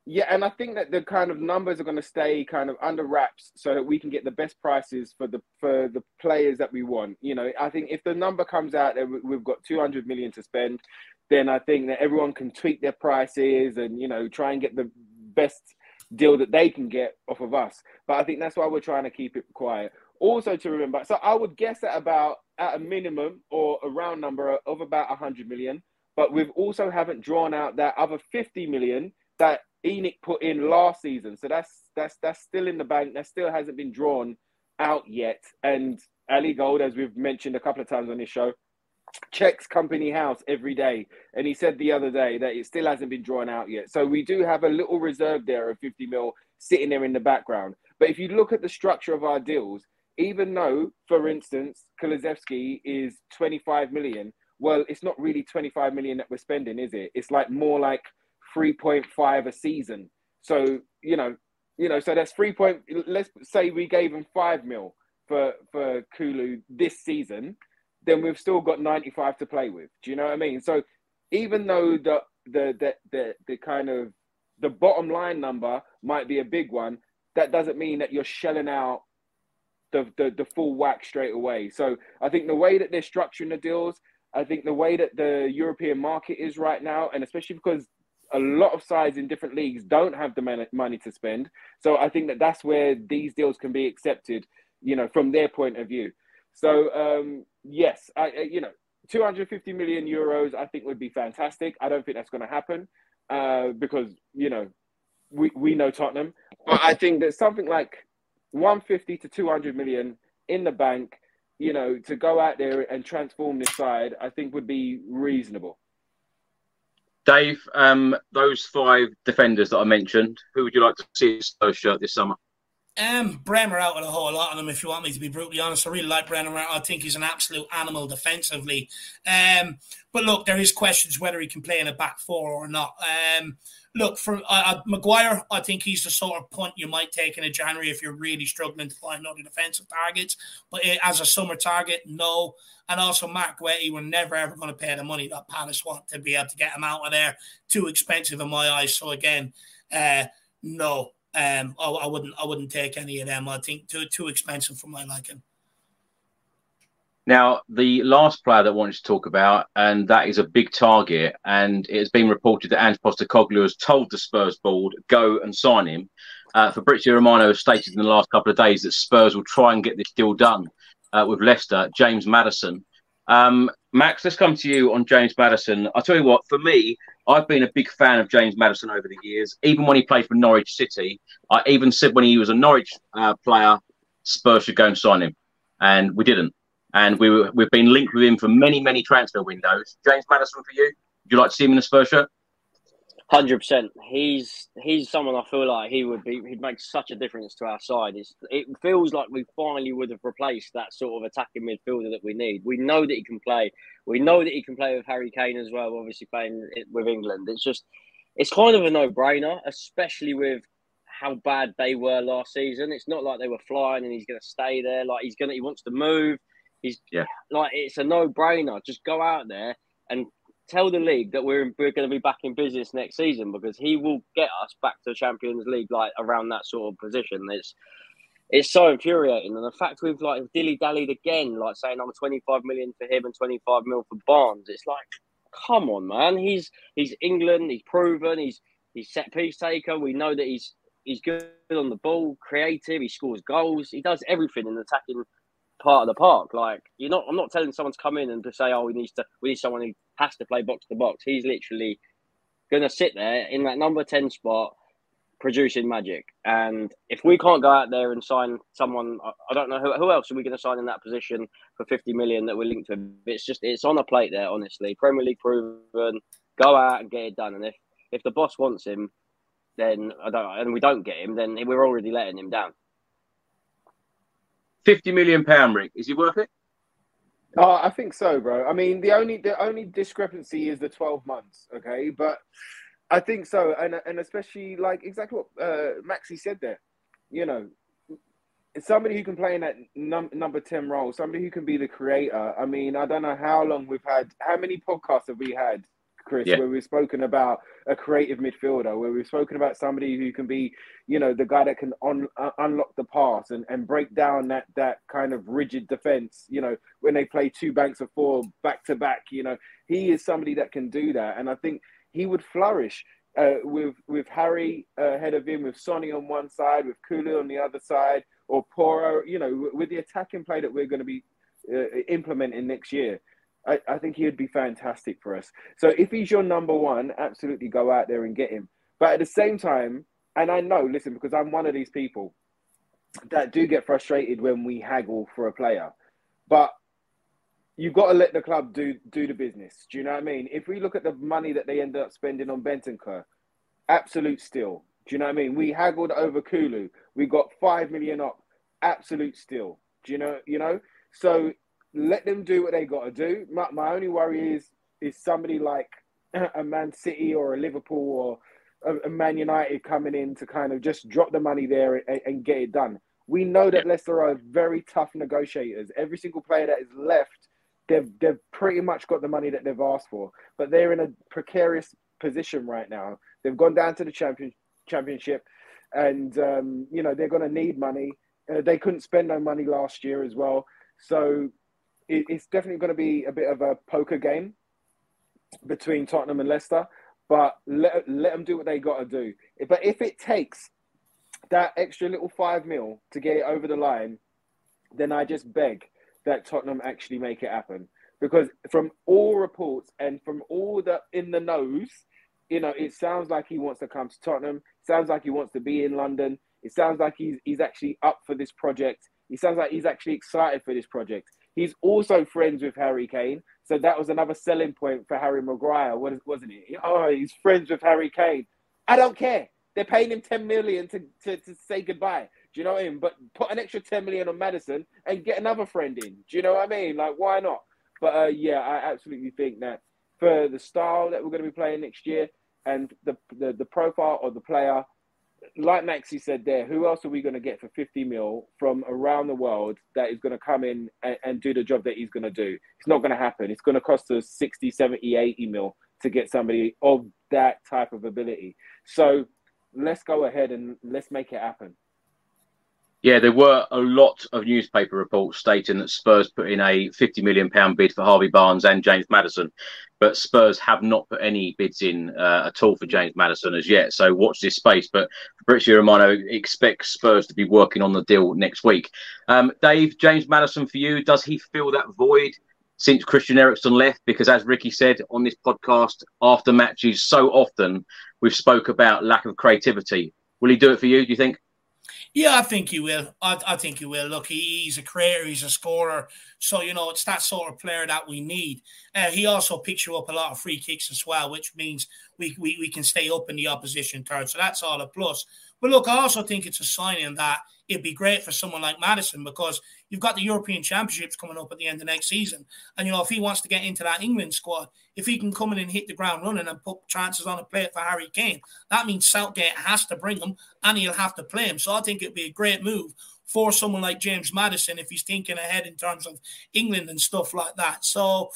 Yeah, and I think that the kind of numbers are going to stay kind of under wraps so that we can get the best prices for the for the players that we want. You know, I think if the number comes out that we've got 200 million to spend, then I think that everyone can tweak their prices and you know try and get the best deal that they can get off of us. But I think that's why we're trying to keep it quiet. Also to remember, so I would guess at about at a minimum or a round number of about 100 million, but we've also haven't drawn out that other 50 million that ENIC put in last season. So that's that's that's still in the bank. That still hasn't been drawn out yet. And Ali Gold, as we've mentioned a couple of times on this show, checks company house every day. And he said the other day that it still hasn't been drawn out yet. So we do have a little reserve there of 50 mil sitting there in the background. But if you look at the structure of our deals, even though, for instance, Kulusevski is 25 million, well, it's not really 25 million that we're spending, is it? It's like more like 3.5 a season. So, you know, You know, so that's three point. Let's say we gave him five mil for for Kulu this season, then we've still got ninety five to play with. Do you know what I mean? So even though the the the the, the kind of the bottom line number might be a big one, that doesn't mean that you're shelling out the, the, the full whack straight away. So I think the way that they're structuring the deals, I think the way that the European market is right now, and especially because a lot of sides in different leagues don't have the money to spend. So I think that that's where these deals can be accepted, you know, from their point of view. So um, yes, I, you know, 250 million euros, I think would be fantastic. I don't think that's going to happen uh, because you know we we know Tottenham, but I think that something like 150 to 200 million in the bank, you know, to go out there and transform this side, I think would be reasonable. Dave, um, those five defenders that I mentioned, who would you like to see in Spurs shirt this summer? Um, Bremer out with a whole lot of them. If you want me to be brutally honest, I really like Bremer. I think he's an absolute animal defensively. Um, but look, there is questions whether he can play in a back four or not. Um, look for uh, uh, Maguire. I think he's the sort of punt you might take in a January if you're really struggling to find other defensive targets. But as a summer target, no. And also Mark Guehi, we're never ever going to pay the money that Palace want to be able to get him out of there. Too expensive in my eyes. So again, uh, no. Um, I, I wouldn't. I wouldn't take any of them. I think too too expensive for my liking. Now, the last player that I wanted to talk about, and that is a big target, and it has been reported that Ange Postecoglou has told the Spurs board, go and sign him. Uh, Fabrizio Romano has stated in the last couple of days that Spurs will try and get this deal done uh, with Leicester, James Maddison. Um, Max, let's come to you on James Maddison. I'll tell you what, for me, I've been a big fan of James Maddison over the years. Even when he played for Norwich City, I even said when he was a Norwich uh, player, Spurs should go and sign him. And we didn't and we were, we've been linked with him for many, many transfer windows. James Maddison for you? Would you like to see him in a Spurs shirt? Hundred percent. He's he's someone I feel like he would be. He'd make such a difference to our side. It's, it feels like we finally would have replaced that sort of attacking midfielder that we need. We know that he can play. We know that he can play with Harry Kane as well. Obviously playing with England. It's just it's kind of a no brainer, especially with how bad they were last season. It's not like they were flying and he's going to stay there. Like he's going to he wants to move. He's yeah, like it's a no brainer. Just go out there and tell the league that we're we're going to be back in business next season because he will get us back to the Champions League like around that sort of position. It's it's so infuriating, and the fact we've like dilly dallied again, like saying I'm 25 million for him and 25 mil for Barnes. It's like, come on, man. He's he's England. He's proven. He's he's set piece taker. We know that he's he's good on the ball, creative. He scores goals. He does everything in attacking part of the park. Like you're not. I'm not telling someone to come in and to say, "Oh, we need to. We need someone who has to play box to box." He's literally going to sit there in that number ten spot, producing magic. And if we can't go out there and sign someone, I don't know who, who else are we going to sign in that position for 50 million that we're linked to. It's just it's on a plate there. Honestly, Premier League proven. Go out and get it done. And if if the boss wants him, then I don't. And we don't get him, then we're already letting him down. Fifty million pound, Rick. Is he worth it? Oh, I think so, bro. I mean, the only the only discrepancy is the twelve months. Okay, but I think so, and and especially like exactly what uh, Maxi said there. You know, somebody who can play in that num- number 10 role, somebody who can be the creator. I mean, I don't know how long we've had, how many podcasts have we had Chris, yeah. where we've spoken about a creative midfielder, where we've spoken about somebody who can be, you know, the guy that can un- uh, unlock the pass and, and break down that that kind of rigid defense. You know, when they play two banks of four back to back, you know, he is somebody that can do that, and I think he would flourish. Uh, with with Harry uh, ahead of him, with Sonny on one side, with Kulu on the other side, or Porro, you know, with the attacking play that we're going to be uh, implementing next year. I, I think he would be fantastic for us. So if he's your number one, absolutely go out there and get him. But at the same time, and I know, listen, because I'm one of these people that do get frustrated when we haggle for a player. But you've got to let the club do do the business. Do you know what I mean? If we look at the money that they end up spending on Bentancur, absolute steal. Do you know what I mean? We haggled over Kulu. We got five million up. Absolute steal. Do you know? You know. So let them do what they got to do. My, my only worry is is somebody like *clears throat* a Man City or a Liverpool or a, Man United coming in to kind of just drop the money there and, and get it done. We know that Leicester are very tough negotiators. Every single player that is left, they've they've pretty much got the money that they've asked for, but they're in a precarious position right now. They've gone down to the champion championship, and um, you know they're going to need money. Uh, they couldn't spend no money last year as well, so it, it's definitely going to be a bit of a poker game between Tottenham and Leicester. But let, let them do what they got to do. But if it takes that extra little five mil to get it over the line, then I just beg that Tottenham actually make it happen. Because from all reports and from all the in the nose, you know, it sounds like he wants to come to Tottenham. Sounds like he wants to be in London. It sounds like he's he's actually up for this project. He sounds like he's actually excited for this project. He's also friends with Harry Kane, so that was another selling point for Harry Maguire, wasn't it? Oh, he's friends with Harry Kane. I don't care. They're paying him 10 million to, to, to say goodbye. Do you know what I mean? But put an extra 10 million on Maddison and get another friend in. Do you know what I mean? Like, why not? But uh, yeah, I absolutely think that for the style that we're going to be playing next year and the, the, the profile of the player, like Maxi said there, who else are we going to get for 50 mil from around the world that is going to come in and, and do the job that he's going to do? It's not going to happen. It's going to cost us 60, 70, 80 mil to get somebody of that type of ability. So let's go ahead and let's make it happen. Yeah, there were a lot of newspaper reports stating that Spurs put in a £50 million bid for Harvey Barnes and James Maddison, but Spurs have not put any bids in uh, at all for James Maddison as yet. So watch this space. But Fabrizio Romano expects Spurs to be working on the deal next week. Um, Dave, James Maddison for you, does he fill that void since Christian Eriksen left? Because as Ricky said on this podcast after matches, so often we've spoke about lack of creativity. Will he do it for you, do you think? Yeah, I think he will. I, I think he will. Look, he, he's a creator, he's a scorer. So, you know, it's that sort of player that we need. Uh, he also picks you up a lot of free kicks as well, which means we, we, we can stay up in the opposition third. So that's all a plus. But look, I also think it's a sign in that it'd be great for someone like Maddison because you've got the European Championships coming up at the end of next season. And, you know, if he wants to get into that England squad, if he can come in and hit the ground running and put chances on a plate for Harry Kane, that means Southgate has to bring him and he'll have to play him. So I think it'd be a great move for someone like James Maddison if he's thinking ahead in terms of England and stuff like that. So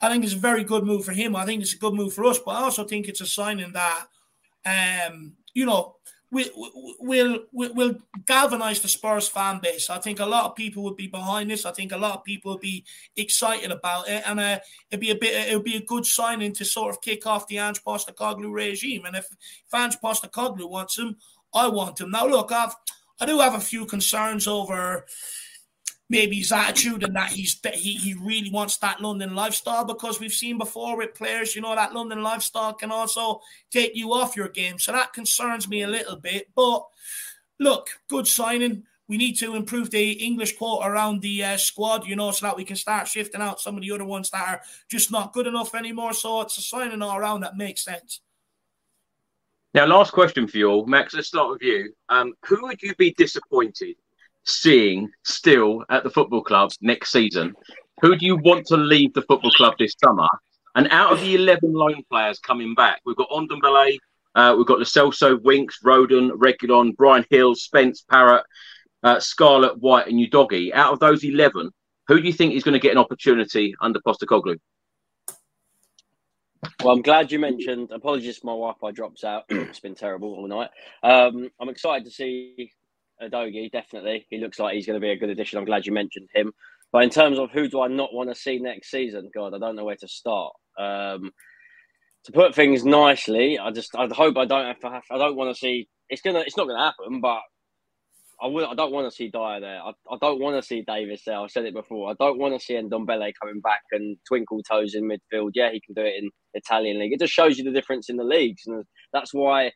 I think it's a very good move for him. I think it's a good move for us, but I also think it's a signing that, um, you know, will will will galvanize the Spurs fan base. I think a lot of people would be behind this. I think a lot of people would be excited about it, and uh, it'd be a bit. It'd be a good signing to sort of kick off the Ange Postecoglou regime. And if, if Ange Postecoglou wants him, I want him. Now, look, I've I do have a few concerns over maybe his attitude and that he's he, he really wants that London lifestyle because we've seen before with players, you know, that London lifestyle can also take you off your game. So that concerns me a little bit. But look, good signing. We need to improve the English quote around the uh, squad, you know, so that we can start shifting out some of the other ones that are just not good enough anymore. So it's a signing all around that makes sense. Now, last question for you all, Max. Let's start with you. Um, who would you be disappointed seeing still at the football club next season? Who do you want to leave the football club this summer? And out of the 11 loan players coming back, we've got Ndombele, uh, we've got Lo Celso, Winks, Rodon, Reguilon, Brian Gil, Spence, Parrott, uh, Scarlett, White, and Udogie. Out of those 11, who do you think is going to get an opportunity under Postecoglou? Well, I'm glad you mentioned. Apologies my Wi-Fi drops out. *clears throat* it's been terrible all night. Um, I'm excited to see Udogie, definitely. He looks like he's going to be a good addition. I'm glad you mentioned him. But in terms of who do I not want to see next season, God, I don't know where to start. Um, to put things nicely, I just I hope I don't have to have, I don't want to see it's gonna it's not gonna happen, but I would I don't want to see Dier there. I, I don't want to see Davis there. I've said it before. I don't want to see Ndombele coming back and twinkle toes in midfield. Yeah, he can do it in Italian league. It just shows you the difference in the leagues, and that's why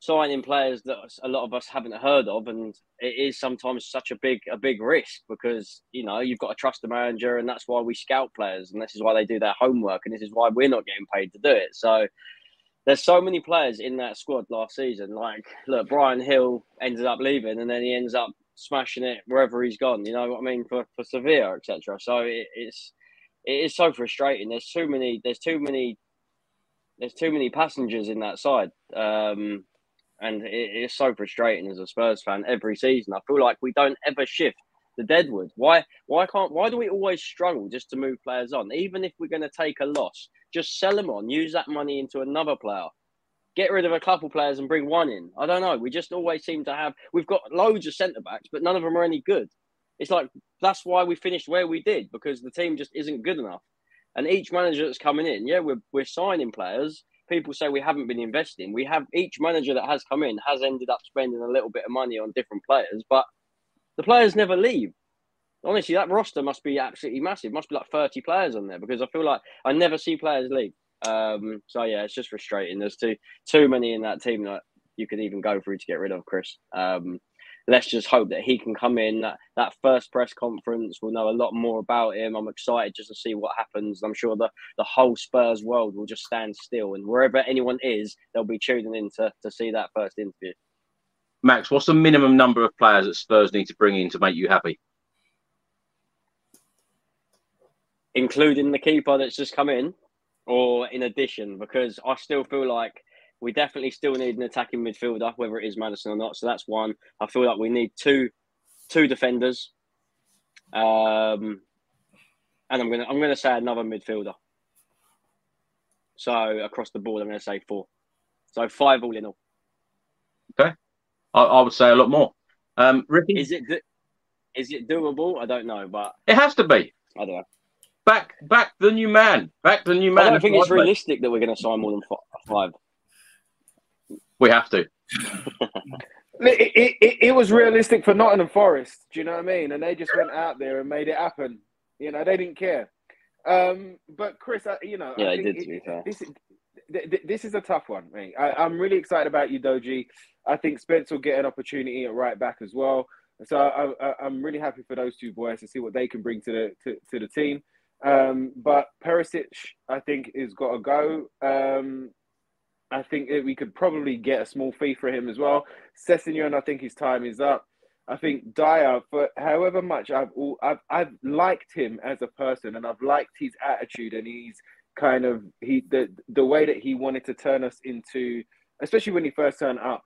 signing players that a lot of us haven't heard of, and it is sometimes such a big a big risk because you know you've got to trust the manager, and that's why we scout players, and this is why they do their homework, and this is why we're not getting paid to do it. So there's so many players in that squad last season. Like, look, Brian Gil ended up leaving, and then he ends up smashing it wherever he's gone. You know what I mean for for Sevilla, etc. So it, it's it is so frustrating. There's too many. There's too many there's too many passengers in that side. Um, and it, it's so frustrating as a Spurs fan every season. I feel like we don't ever shift the deadwood. Why? Why can't? Why do we always struggle just to move players on? Even if we're going to take a loss, just sell them on. Use that money into another player. Get rid of a couple players and bring one in. I don't know. We just always seem to have. We've got loads of centre backs, but none of them are any good. It's like that's why we finished where we did because the team just isn't good enough. And each manager that's coming in, yeah, we're we're signing players. People say we haven't been investing. We have each manager that has come in has ended up spending a little bit of money on different players, but the players never leave. Honestly, that roster must be absolutely massive. Must be like thirty players on there because I feel like I never see players leave. Um, so yeah, it's just frustrating. There's too too many in that team that you could even go through to get rid of Chris. Um, let's just hope that he can come in that, that first press conference. We'll know a lot more about him. I'm excited just to see what happens. I'm sure the, the whole Spurs world will just stand still, and wherever anyone is, they'll be tuning in to, to see that first interview. Max, what's the minimum number of players that Spurs need to bring in to make you happy? Including the keeper that's just come in, or in addition, because I still feel like we definitely still need an attacking midfielder, whether it is Maddison or not. So that's one. I feel like we need two two defenders. Um, and I'm gonna I'm gonna say another midfielder. So across the board, I'm gonna say four. So five all in all. Okay, I, I would say a lot more. Um, Ricky, is it is it doable? I don't know, but it has to be. I don't know. Back, back the new man. Back the new man. I don't think it's realistic that we're going to sign more than five. We have to. it, it, it, it, was realistic for Nottingham Forest. Do you know what I mean? And they just went out there and made it happen. You know, they didn't care. Um, but Chris, I, you know, yeah, I they did. To be fair. This, this is a tough one, mate. I, am really excited about Udogie. I think Spence will get an opportunity at right back as well. So I, am really happy for those two boys to see what they can bring to the to, to the team. Um, but Perisic, I think, has got to go. Um, I think we could probably get a small fee for him as well. Sessegnon, I think his time is up. I think Dier, for however much I've, I've I've liked him as a person, and I've liked his attitude, and he's kind of he the the way that he wanted to turn us into, especially when he first turned up,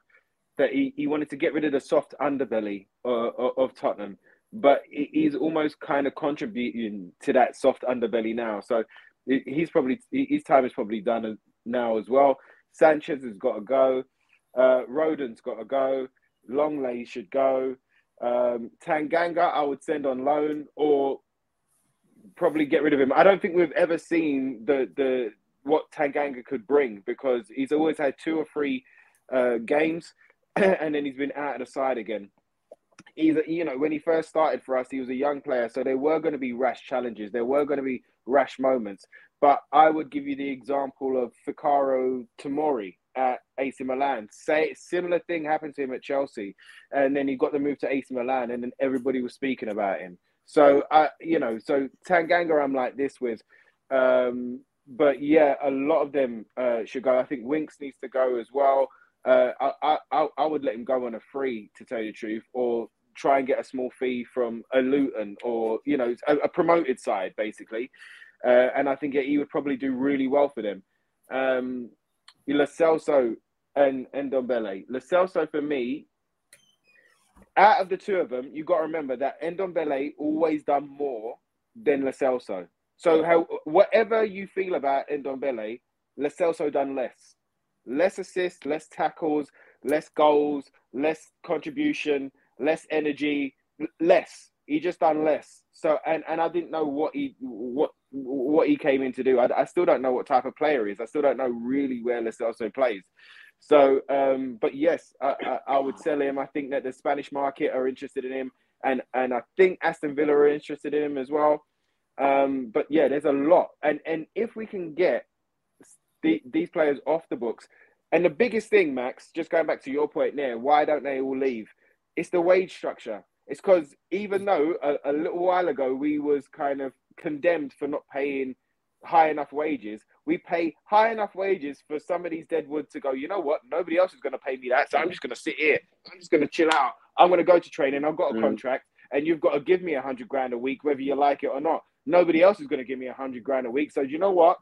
that he, he wanted to get rid of the soft underbelly uh, of, of Tottenham, but he's almost kind of contributing to that soft underbelly now. So he's probably his time is probably done now as well. Sanchez has got to go. Uh, Rodon's got to go. Lenglet should go. Um, Tanganga, I would send on loan or probably get rid of him. I don't think we've ever seen the the what Tanganga could bring because he's always had two or three uh, games *clears throat* and then he's been out of the side again. He's a, you know when he first started for us, he was a young player, so there were going to be rash challenges. There were going to be rash moments. But I would give you the example of Fikayo Tomori at AC Milan. Say similar thing happened to him at Chelsea, and then he got the move to AC Milan, and then everybody was speaking about him. So I, you know, so Tanganga, I'm like this with, um, but yeah, a lot of them uh, should go. I think Winks needs to go as well. Uh, I, I, I would let him go on a free, to tell you the truth, or try and get a small fee from a Luton or you know a, a promoted side, basically uh, and I think he would probably do really well for them. Um, Lo Celso and and Ndombele. Lo Celso for me, out of the two of them, you've got to remember that Ndombele always done more than Lo Celso. So how whatever you feel about Ndombele, Lo Celso done less, less assists, less tackles, less goals, less contribution, less energy, less. He just done less. So and and I didn't know what he what what he came in to do. I, I still don't know what type of player he is. I still don't know really where Lo Celso plays. So, um, but yes, I, I, I, would sell him. I think that the Spanish market are interested in him, and and I think Aston Villa are interested in him as well. Um, but yeah, there's a lot, and and if we can get the, these players off the books, and the biggest thing, Max, just going back to your point there, why don't they all leave? It's the wage structure. It's because even though a, a little while ago we was kind of condemned for not paying high enough wages. We pay high enough wages for some of these deadwood to go, you know what? Nobody else is going to pay me that. So I'm just going to sit here. I'm just going to chill out. I'm going to go to training. I've got a mm. contract and you've got to give me a hundred grand a week, whether you like it or not. Nobody else is going to give me a hundred grand a week. So you know what?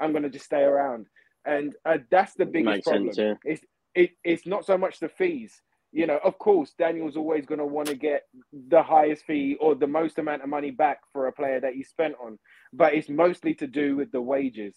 I'm going to just stay around. and uh, that's the biggest Makes problem. sense, yeah. It's it, it's not so much the fees. You know, of course, Daniel's always going to want to get the highest fee or the most amount of money back for a player that he spent on, but it's mostly to do with the wages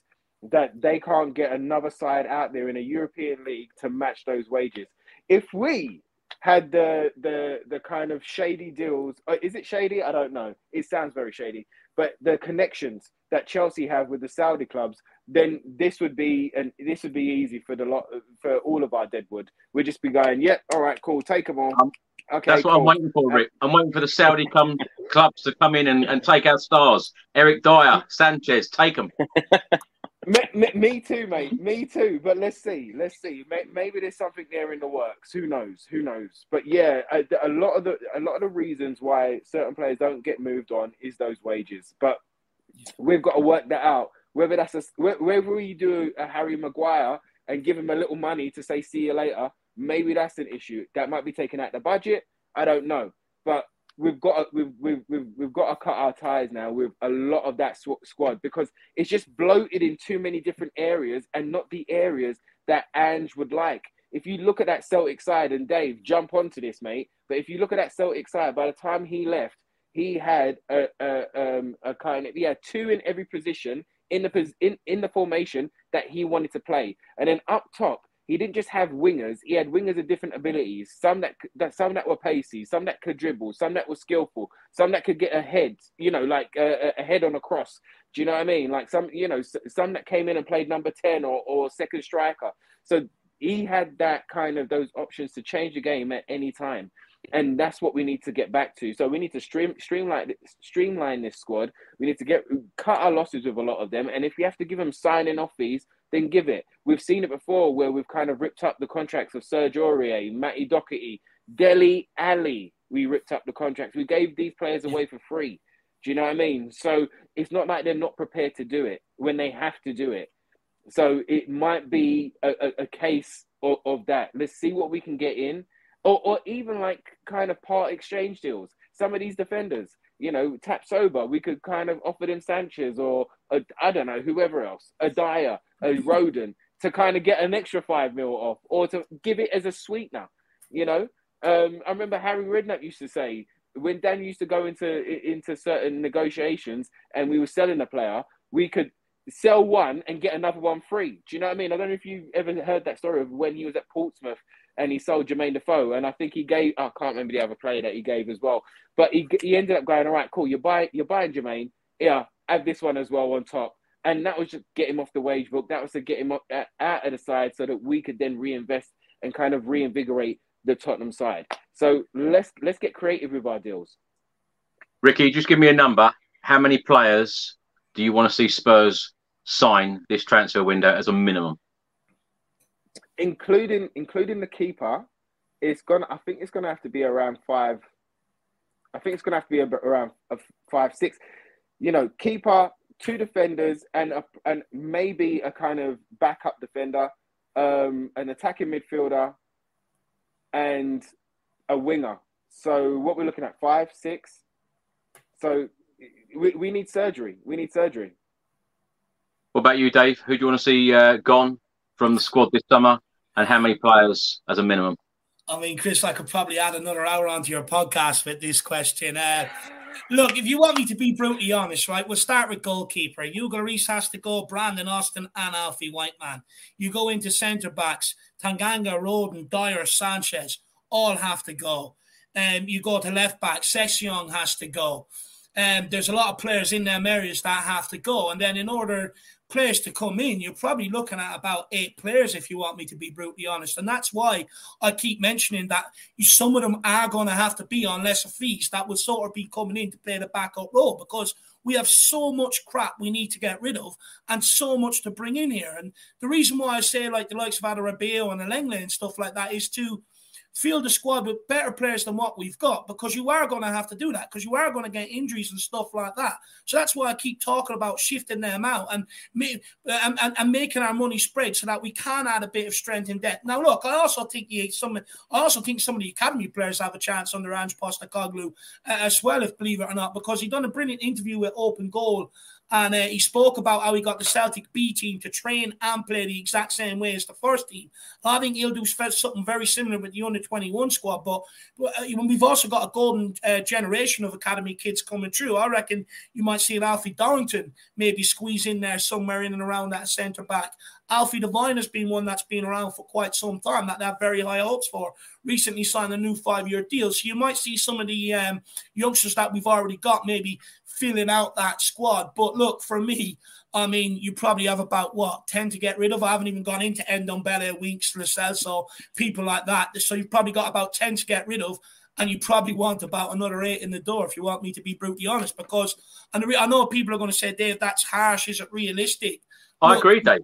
that they can't get another side out there in a European league to match those wages. If we had the the the kind of shady deals, uh, is it shady? I don't know. It sounds very shady, but the connections that Chelsea have with the Saudi clubs, then this would be and this would be easy for the lot for all of our deadwood. We'd just be going, yep, all right, cool, take them all. Um, okay, That's what cool. I'm waiting for, Rick. I'm waiting for the Saudi come, clubs to come in and, and take our stars. Eric Dier, *laughs* Sanchez, take them. Me, me, too, mate. Me too. But let's see. Let's see. May- Maybe there's something there in the works. Who knows? Who knows? But yeah, a, a lot of the a lot of the reasons why certain players don't get moved on is those wages. But we've got to work that out. Whether that's a whether we do a Harry Maguire and give him a little money to say see you later, maybe that's an issue. That might be taken out the budget. I don't know. But we've got to, we've, we've, we've, got to cut our ties now with a lot of that sw- squad because it's just bloated in too many different areas and not the areas that Ange would like. If you look at that Celtic side, and Dave, jump onto this, mate. But if you look at that Celtic side, by the time he left, he had a, a, um, a kind of he had two in every position in the in, in the formation that he wanted to play, and then up top he didn't just have wingers; he had wingers of different abilities. Some that, that some that were pacey, some that could dribble, some that were skillful, some that could get ahead. You know, like uh, a head on a cross. Do you know what I mean? Like some, you know, some that came in and played number ten or, or second striker. So he had that kind of those options to change the game at any time, and that's what we need to get back to. So we need to stream streamline streamline this squad. We need to get cut our losses with a lot of them, and if we have to give them signing off fees, then give it. We've seen it before where we've kind of ripped up the contracts of Serge Aurier, Matty Doherty, Dele Alli. We ripped up the contracts. We gave these players away for free. Do you know what I mean? So it's not like they're not prepared to do it when they have to do it. So it might be a, a, a case of, of that. Let's see what we can get in, or, or even like kind of part exchange deals. Some of these defenders, you know, Tapsoba, we could kind of offer them Sanchez or I I don't know whoever else, a Dier, a *laughs* Rodon, to kind of get an extra five mil off, or to give it as a sweetener. You know, um, I remember Harry Redknapp used to say when Dan used to go into into certain negotiations and we were selling a player, we could sell one and get another one free. Do you know what I mean? I don't know if you ever heard that story of when he was at Portsmouth and he sold Jermaine Defoe, and I think he gave I can't remember the other player that he gave as well, but he he ended up going all right, cool. You're you're buying Jermaine, yeah, have this one as well on top. And that was just get him off the wage book. That was to get him up, out of the side so that we could then reinvest and kind of reinvigorate the Tottenham side. So let's let's get creative with our deals. Ricky, just give me a number. How many players do you want to see Spurs sign this transfer window as a minimum? Including including the keeper, it's gonna. I think it's gonna have to be around five. I think it's gonna have to be around five six. You know, keeper, two defenders, and a, and maybe a kind of backup defender, um, an attacking midfielder, and a winger. So what we're looking at five six. So we, we need surgery. We need surgery. What about you, Dave? Who do you want to see uh, gone from the squad this summer, and how many players as a minimum? I mean, Chris, I could probably add another hour onto your podcast with this question. Uh, look, if you want me to be brutally honest, right, we'll start with goalkeeper. Hugo Lloris has to go, Brandon Austin, and Alfie Whiteman. You go into centre backs, Tanganga, Rodon, Dier, Sanchez, all have to go. Um, you go to left back, Sessegnon has to go. Um, there's a lot of players in them areas that have to go. And then in order players to come in, you're probably looking at about eight players if you want me to be brutally honest. And that's why I keep mentioning that some of them are going to have to be on lesser fees that will sort of be coming in to play the backup role because we have so much crap we need to get rid of and so much to bring in here. And the reason why I say like the likes of Adarabioyo and a Lenglet and stuff like that is to field the squad with better players than what we've got because you are going to have to do that because you are going to get injuries and stuff like that. So that's why I keep talking about shifting them out and, and, and making our money spread so that we can add a bit of strength in depth. Now, look, I also think some, I also think some of the academy players have a chance under Ange Postecoglou uh, as well, if believe it or not, because he done a brilliant interview with Open Goal And uh, he spoke about how he got the Celtic B team to train and play the exact same way as the first team. I think he'll do something very similar with the under 21 squad. But, uh, we've also got a golden uh, generation of academy kids coming through. I reckon you might see an Alfie Dorrington maybe squeeze in there somewhere in and around that centre back. Alfie Devine has been one that's been around for quite some time that they have very high hopes for. Recently signed a new five year deal. So you might see some of the um, youngsters that we've already got maybe filling out that squad. But look, for me, I mean, you probably have about what 10 to get rid of. I haven't even gone into Ndombele, Winks, Lo Celso, so people like that. So you've probably got about 10 to get rid of. And you probably want about another eight in the door if you want me to be brutally honest. Because and I know people are going to say, Dave, that's harsh. Is it realistic? I Look, agree, Dave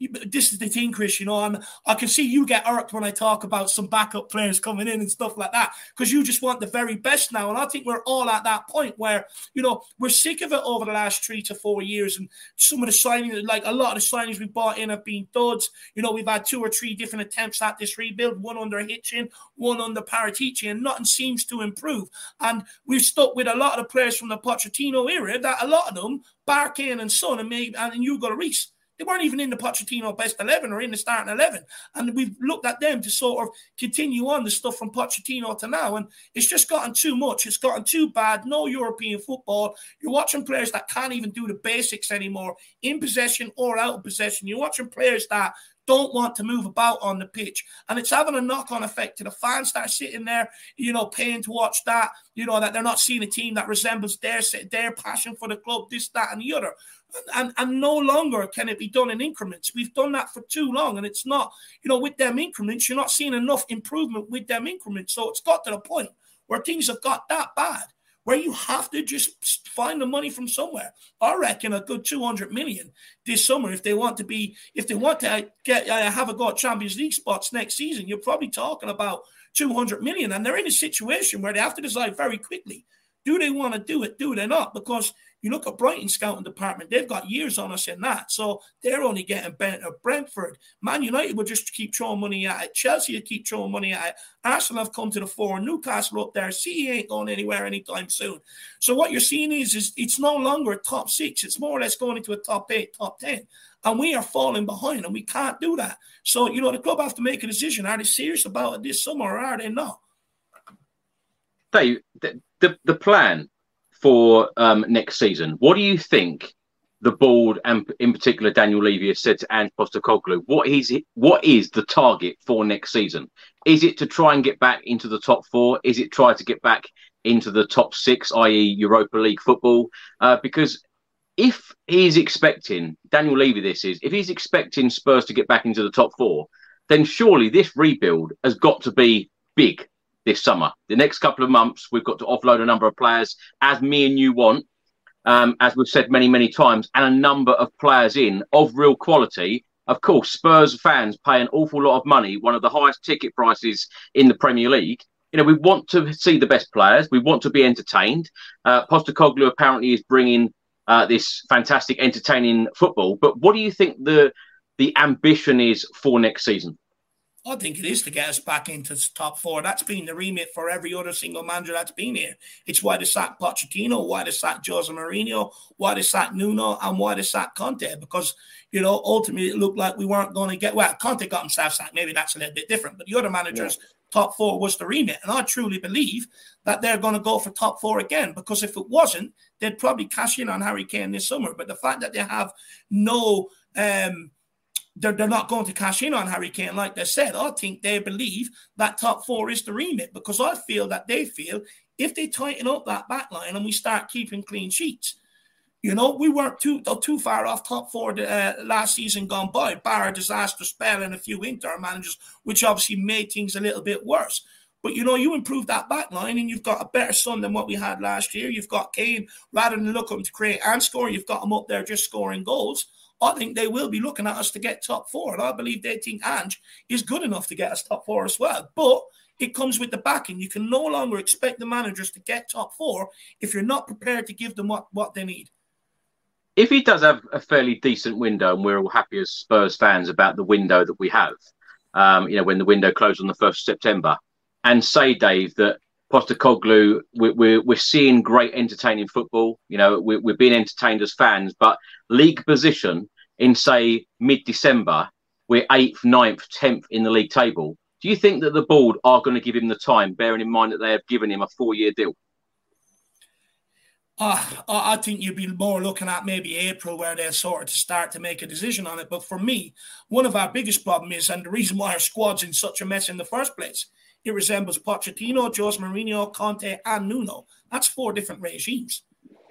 this is the thing, Chris. You know, I'm, I can see you get irked when I talk about some backup players coming in and stuff like that because you just want the very best now. And I think we're all at that point where, you know, we're sick of it over the last three to four years. And some of the signings, like a lot of the signings we bought in, have been duds. You know, we've had two or three different attempts at this rebuild, one under Hitchen, one under Paratici, and nothing seems to improve. And we've stuck with a lot of the players from the Pochettino era that a lot of them, bar Kane and Son, and maybe and Hugo Lloris they weren't even in the Pochettino best 11 or in the starting 11. And we've looked at them to sort of continue on the stuff from Pochettino to now. And it's just gotten too much. It's gotten too bad. No European football. You're watching players that can't even do the basics anymore, in possession or out of possession. You're watching players that don't want to move about on the pitch. And it's having a knock on effect to the fans that are sitting there, you know, paying to watch that, you know, that they're not seeing a team that resembles their, their passion for the club, this, that, and the other and, and no longer can it be done in increments. We've done that for too long, and it's not, you know, with them increments, you're not seeing enough improvement with them increments. So it's got to the point where things have got that bad, where you have to just find the money from somewhere. I reckon a good 200 million this summer, if they want to be, if they want to get uh, have a go at Champions League spots next season, you're probably talking about 200 million, and they're in a situation where they have to decide very quickly. Do they want to do it? Do they not? Because you look at Brighton scouting department; they've got years on us in that, so they're only getting bent at Brentford. Man United will just keep throwing money at it. Chelsea will keep throwing money at it. Arsenal have come to the fore. Newcastle up there. City ain't going anywhere anytime soon. So what you're seeing is, is it's no longer a top six. It's more or less going into a top eight, top ten and we are falling behind, and we can't do that. So, you know, the club have to make a decision. Are they serious about it this summer, or are they not? Dave, the, the, the plan for um, next season. What do you think the board and in particular Daniel Levy has said to Ange Postecoglou? What is what is the target for next season? Is it to try and get back into the top four? Is it try to get back into the top six, i.e., Europa League football? Uh, because if he's expecting Daniel Levy, this is if he's expecting Spurs to get back into the top four, then surely this rebuild has got to be big this summer. The next couple of months, we've got to offload a number of players as me and you want, um, as we've said many, many times, and a number of players in of real quality. Of course, Spurs fans pay an awful lot of money, one of the highest ticket prices in the Premier League. You know, we want to see the best players. We want to be entertained. Uh, Postecoglou apparently is bringing uh, this fantastic, entertaining football. But what do you think the the ambition is for next season? I think it is to get us back into top four. That's been the remit for every other single manager that's been here. It's why they sacked Pochettino, why they sacked Jose Mourinho, why they sacked Nuno, and why they sacked Conte. Because, you know, ultimately it looked like we weren't going to get, well, Conte got himself sacked. Maybe that's a little bit different. But the other managers, yeah. top four was the remit. And I truly believe that they're going to go for top four again. Because if it wasn't, they'd probably cash in on Harry Kane this summer. But the fact that they have no, um, they're, they're not going to cash in on Harry Kane, like they said. I think they believe that top four is the remit because I feel that they feel if they tighten up that back line and we start keeping clean sheets, you know, we weren't too too far off top four uh, last season gone by, bar a disaster spell and a few Inter managers, which obviously made things a little bit worse. But you know, you improve that back line and you've got a better son than what we had last year. You've got Kane, rather than look looking to create and score, you've got him up there just scoring goals. I think they will be looking at us to get top four. And I believe they think Ange is good enough to get us top four as well. But it comes with the backing. You can no longer expect the managers to get top four if you're not prepared to give them what, what they need. If he does have a fairly decent window, and we're all happy as Spurs fans about the window that we have, um, you know, when the window closed on the 1st of September, and say, Dave, that Postecoglou, we're, we're, we're seeing great entertaining football. You know, we're, we're being entertained as fans, but league position in, say, mid December, we're eighth, ninth, tenth in the league table. Do you think that the board are going to give him the time, bearing in mind that they have given him a four year deal? Uh, I think you'd be more looking at maybe April where they'll sort of start to make a decision on it. But for me, one of our biggest problems is, and the reason why our squad's in such a mess in the first place, it resembles Pochettino, Jose Mourinho, Conte, and Nuno. That's four different regimes.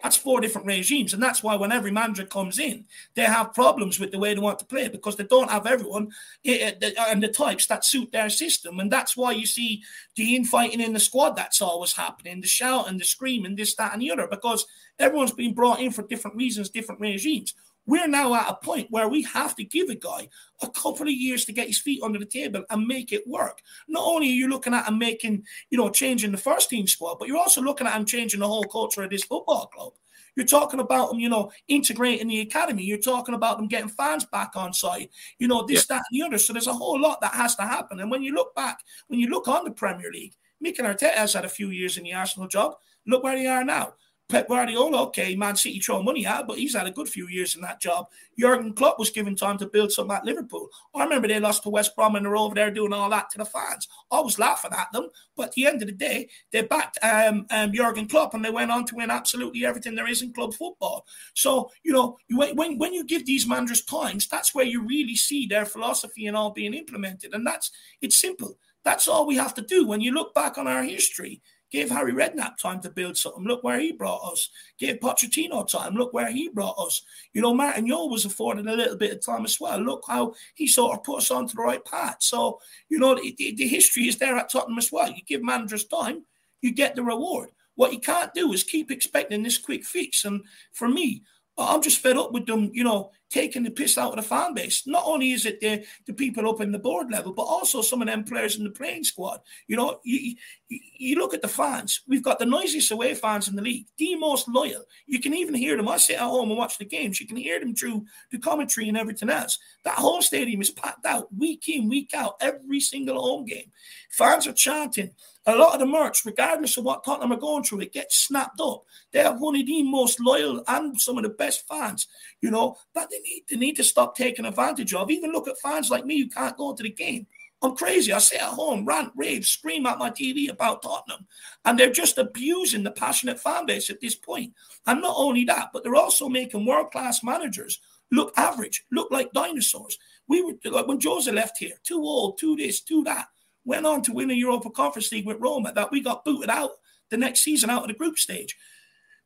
That's four different regimes. And that's why when every manager comes in, they have problems with the way they want to play because they don't have everyone and the types that suit their system. And that's why you see the infighting in the squad that's always happening, the shouting, the screaming, this, that, and the other, because everyone's been brought in for different reasons, different regimes. We're now at a point where we have to give a guy a couple of years to get his feet under the table and make it work. Not only are you looking at him making, you know, changing the first team squad, but you're also looking at him changing the whole culture of this football club. You're talking about them, you know, integrating the academy. You're talking about them getting fans back on site. You know, this, yeah. that, and the other. So there's a whole lot that has to happen. And when you look back, when you look on the Premier League, Mikel Arteta has had a few years in the Arsenal job. Look where they are now. Pep Guardiola, okay, Man City throw money at, but he's had a good few years in that job. Jurgen Klopp was given time to build something at Liverpool. I remember they lost to West Brom and they're over there doing all that to the fans. I was laughing at them, but at the end of the day, they backed um, um, Jurgen Klopp and they went on to win absolutely everything there is in club football. So, you know, when, when you give these managers times, that's where you really see their philosophy and all being implemented. And that's, it's simple. That's all we have to do. When you look back on our history, Gave Harry Redknapp time to build something. Look where he brought us. Gave Pochettino time. Look where he brought us. You know, Martin Jol was afforded a little bit of time as well. Look how he sort of put us onto the right path. So, you know, the, the, the history is there at Tottenham as well. You give managers time, you get the reward. What you can't do is keep expecting this quick fix. And for me, I'm just fed up with them, you know, taking the piss out of the fan base. Not only is it the, the people up in the board level, but also some of them players in the playing squad. You know, you, you, look at the fans. We've got the noisiest away fans in the league, the most loyal. You can even hear them. I sit at home and watch the games. You can hear them through the commentary and everything else. That whole stadium is packed out week in, week out, every single home game. Fans are chanting. A lot of the merch, regardless of what Tottenham are going through, it gets snapped up. They have one of the most loyal and some of the best fans, you know, that they need, they need to stop taking advantage of. Even look at fans like me who can't go to the game. I'm crazy. I sit at home, rant, rave, scream at my TV about Tottenham. And they're just abusing the passionate fan base at this point. And not only that, but they're also making world class managers look average, look like dinosaurs. We were like when Jose left here, too old, too this, too that went on to win a Europa Conference League with Roma that we got booted out the next season out of the group stage.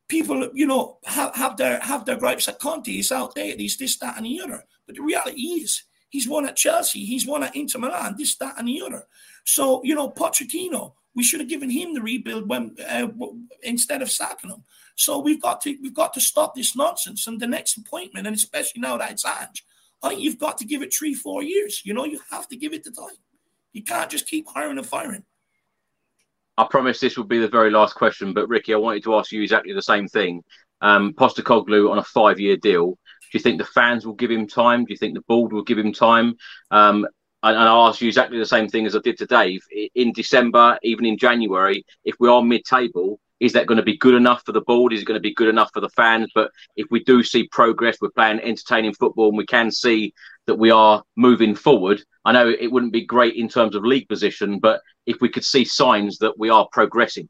People, you know, have, have their have their gripes at Conte. He's outdated. He's this, that, and the other. But the reality is, he's won at Chelsea. He's won at Inter Milan. This, that, and the other. So, you know, Pochettino, we should have given him the rebuild when uh, instead of sacking him. So we've got to we've got to stop this nonsense. And the next appointment, and especially now that it's Ange, I think you've got to give it three, four years. You know, you have to give it the time. You can't just keep hiring and firing. I promise this will be the very last question, but Ricky, I wanted to ask you exactly the same thing. Um, Postecoglou on a five-year deal. Do you think the fans will give him time? Do you think the board will give him time? Um, and, and I'll ask you exactly the same thing as I did to Dave. In December, even in January, if we are mid-table, is that going to be good enough for the board? Is it going to be good enough for the fans? But if we do see progress, we're playing entertaining football, and we can see that we are moving forward. I know it wouldn't be great in terms of league position, but if we could see signs that we are progressing.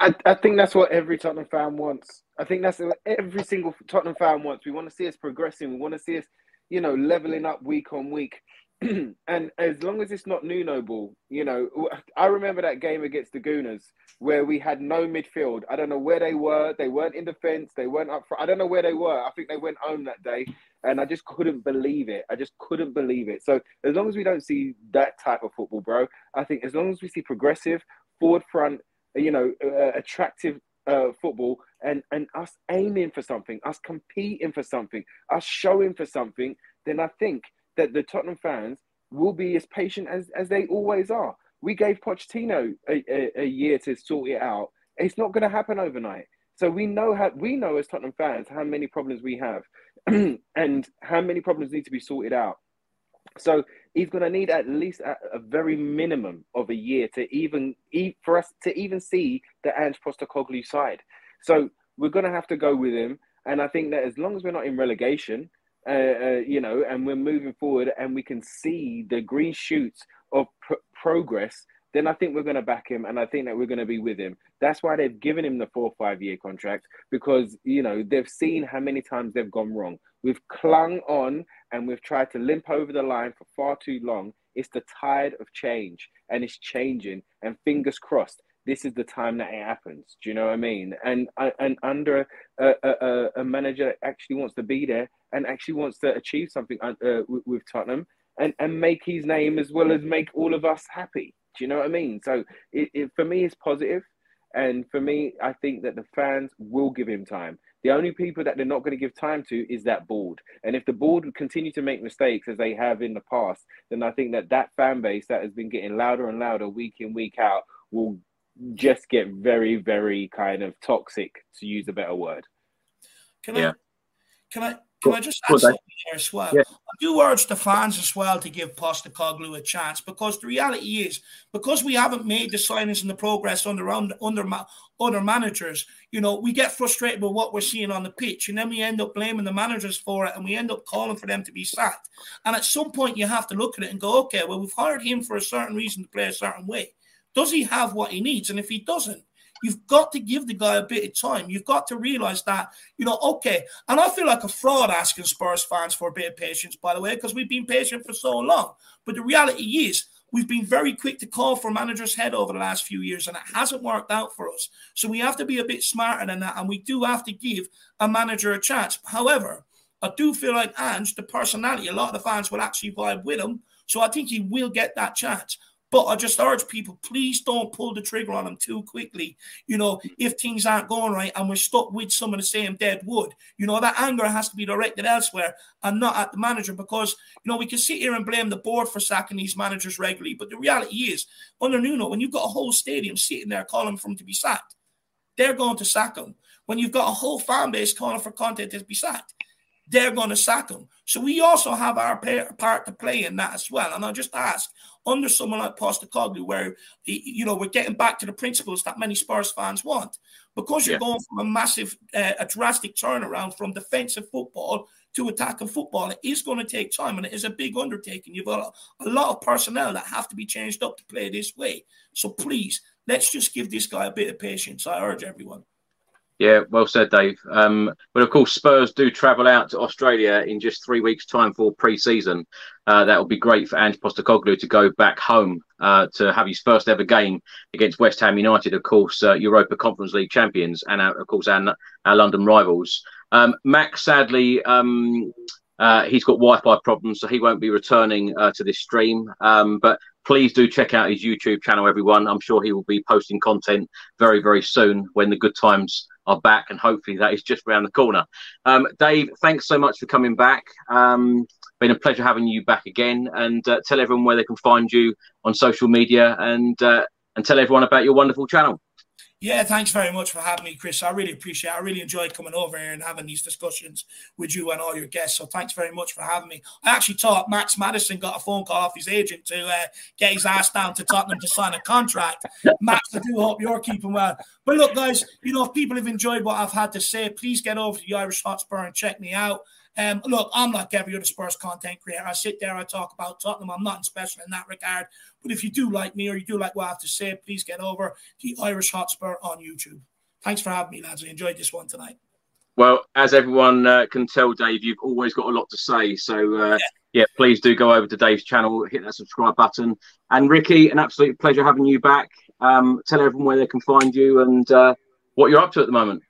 I, I think that's what every Tottenham fan wants. I think that's what every single Tottenham fan wants. We want to see us progressing. We want to see us, you know, leveling up week on week. *clears throat* and as long as it's not Nuno ball, you know, I remember that game against the Gooners where we had no midfield. I don't know where they were. They weren't in defence. They weren't up front. I don't know where they were. I think they went home that day, and I just couldn't believe it. I just couldn't believe it. So as long as we don't see that type of football, bro, I think as long as we see progressive, forward front, you know, uh, attractive uh, football, and and us aiming for something, us competing for something, us showing for something, then I think that the Tottenham fans will be as patient as, as they always are. We gave Pochettino a, a, a year to sort it out. It's not going to happen overnight. So we know how we know as Tottenham fans how many problems we have, *clears throat* and how many problems need to be sorted out. So he's going to need at least a, a, very minimum of a year to even for us to even see the Ange Postecoglou side. So we're going to have to go with him, and I think that as long as we're not in relegation, uh, uh, you know, and we're moving forward, and we can see the green shoots of pr- progress, then I think we're going to back him, and I think that we're going to be with him. That's why they've given him the four or five year contract because you know they've seen how many times they've gone wrong. We've clung on and we've tried to limp over the line for far too long. It's the tide of change, and it's changing. And fingers crossed, this is the time that it happens. Do you know what I mean? And and under a, a, a manager actually wants to be there and actually wants to achieve something uh, with, with Tottenham and, and make his name as well as make all of us happy. Do you know what I mean? So it, it, for me, it's positive. And for me, I think that the fans will give him time. The only people that they're not going to give time to is that board. And if the board would continue to make mistakes as they have in the past, then I think that that fan base that has been getting louder and louder week in, week out will just get very, very kind of toxic, to use a better word. Can yeah. I, can I, can I just add something here as well? Yeah. I do urge the fans as well to give Postecoglou a chance because the reality is, because we haven't made the signings and the progress under under under other managers, you know, we get frustrated with what we're seeing on the pitch, and then we end up blaming the managers for it, and we end up calling for them to be sacked. And at some point, you have to look at it and go, okay, well, we've hired him for a certain reason to play a certain way. Does he have what he needs? And if he doesn't, You've got to give the guy a bit of time. You've got to realize that, you know, okay. And I feel like a fraud asking Spurs fans for a bit of patience, by the way, because we've been patient for so long. But the reality is, we've been very quick to call for managers' head over the last few years, and it hasn't worked out for us. So we have to be a bit smarter than that, and we do have to give a manager a chance. However, I do feel like Ange, the personality, a lot of the fans will actually vibe with him. So I think he will get that chance. But I just urge people, please don't pull the trigger on them too quickly. You know, if things aren't going right and we're stuck with some of the same dead wood, you know, that anger has to be directed elsewhere and not at the manager because, you know, we can sit here and blame the board for sacking these managers regularly. But the reality is, under Nuno, when you've got a whole stadium sitting there calling for him to be sacked, they're going to sack him. When you've got a whole fan base calling for Conte to be sacked, they're going to sack him. So we also have our part to play in that as well. And I'll just ask, under someone like Pastor Postecoglou, where you know we're getting back to the principles that many Spurs fans want, because you're yeah. going from a massive, uh, a drastic turnaround from defensive football to attacking football. It is going to take time, and it is a big undertaking. You've got a, a lot of personnel that have to be changed up to play this way. So please, let's just give this guy a bit of patience. I urge everyone. Yeah, well said, Dave. Um, but of course, Spurs do travel out to Australia in just three weeks' time for pre-season. Uh, that will be great for Ange Postecoglou to go back home uh, to have his first ever game against West Ham United, of course, uh, Europa Conference League champions, and our, of course our, our London rivals. Um, Max, sadly, um, uh, he's got Wi-Fi problems, so he won't be returning uh, to this stream. Um, but please do check out his YouTube channel, everyone. I'm sure he will be posting content very, very soon when the good times are back, and hopefully that is just around the corner. Um, Dave, thanks so much for coming back. Um, been a pleasure having you back again, and uh, tell everyone where they can find you on social media, and uh, and tell everyone about your wonderful channel. Yeah, thanks very much for having me, Chris. I really appreciate it. I really enjoy coming over here and having these discussions with you and all your guests. So thanks very much for having me. I actually thought Max Maddison got a phone call off his agent to uh, get his ass down to Tottenham to sign a contract. Max, I do hope you're keeping well. But look, guys, you know, if people have enjoyed what I've had to say, please get over to the Irish Hotspur and check me out. Um, look, I'm like every other Spurs content creator. I sit there, I talk about Tottenham. I'm nothing special in that regard. But if you do like me or you do like what I have to say, please get over the Irish Hotspur on YouTube. Thanks for having me, lads. I enjoyed this one tonight. Well, as everyone uh, can tell, Dave, you've always got a lot to say. So, uh, yeah. yeah. please do go over to Dave's channel, hit that subscribe button. And Ricky, an absolute pleasure having you back. Um, tell everyone where they can find you and uh, what you're up to at the moment.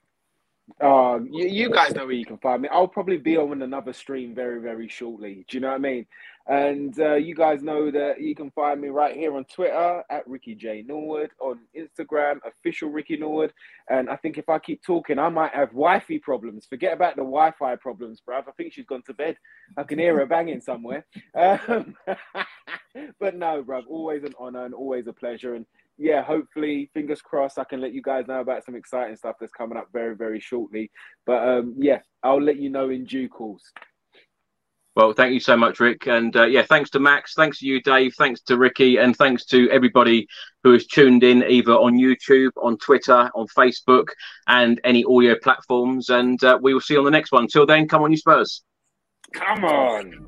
Um, you, you, guys know where you can find me. I'll probably be on another stream very, very shortly. Do you know what I mean? And uh, you guys know that you can find me right here on Twitter at Ricky J Norwood, on Instagram, official Ricky Norwood. And I think if I keep talking, I might have Wi-Fi problems. Forget about the Wi-Fi problems, bruv. I think she's gone to bed. I can hear her banging somewhere. *laughs* Um, *laughs* but no, bruv, always an honor and always a pleasure. And yeah, hopefully, fingers crossed, I can let you guys know about some exciting stuff that's coming up very, very shortly. But um, yeah, I'll let you know in due course. Well, thank you so much, Rick. And uh, yeah, thanks to Max, thanks to you, Dave, thanks to Ricky, and thanks to everybody who has tuned in either on YouTube, on Twitter, on Facebook, and any audio platforms. And uh, we will see you on the next one. Till then, come on, you Spurs. Come on.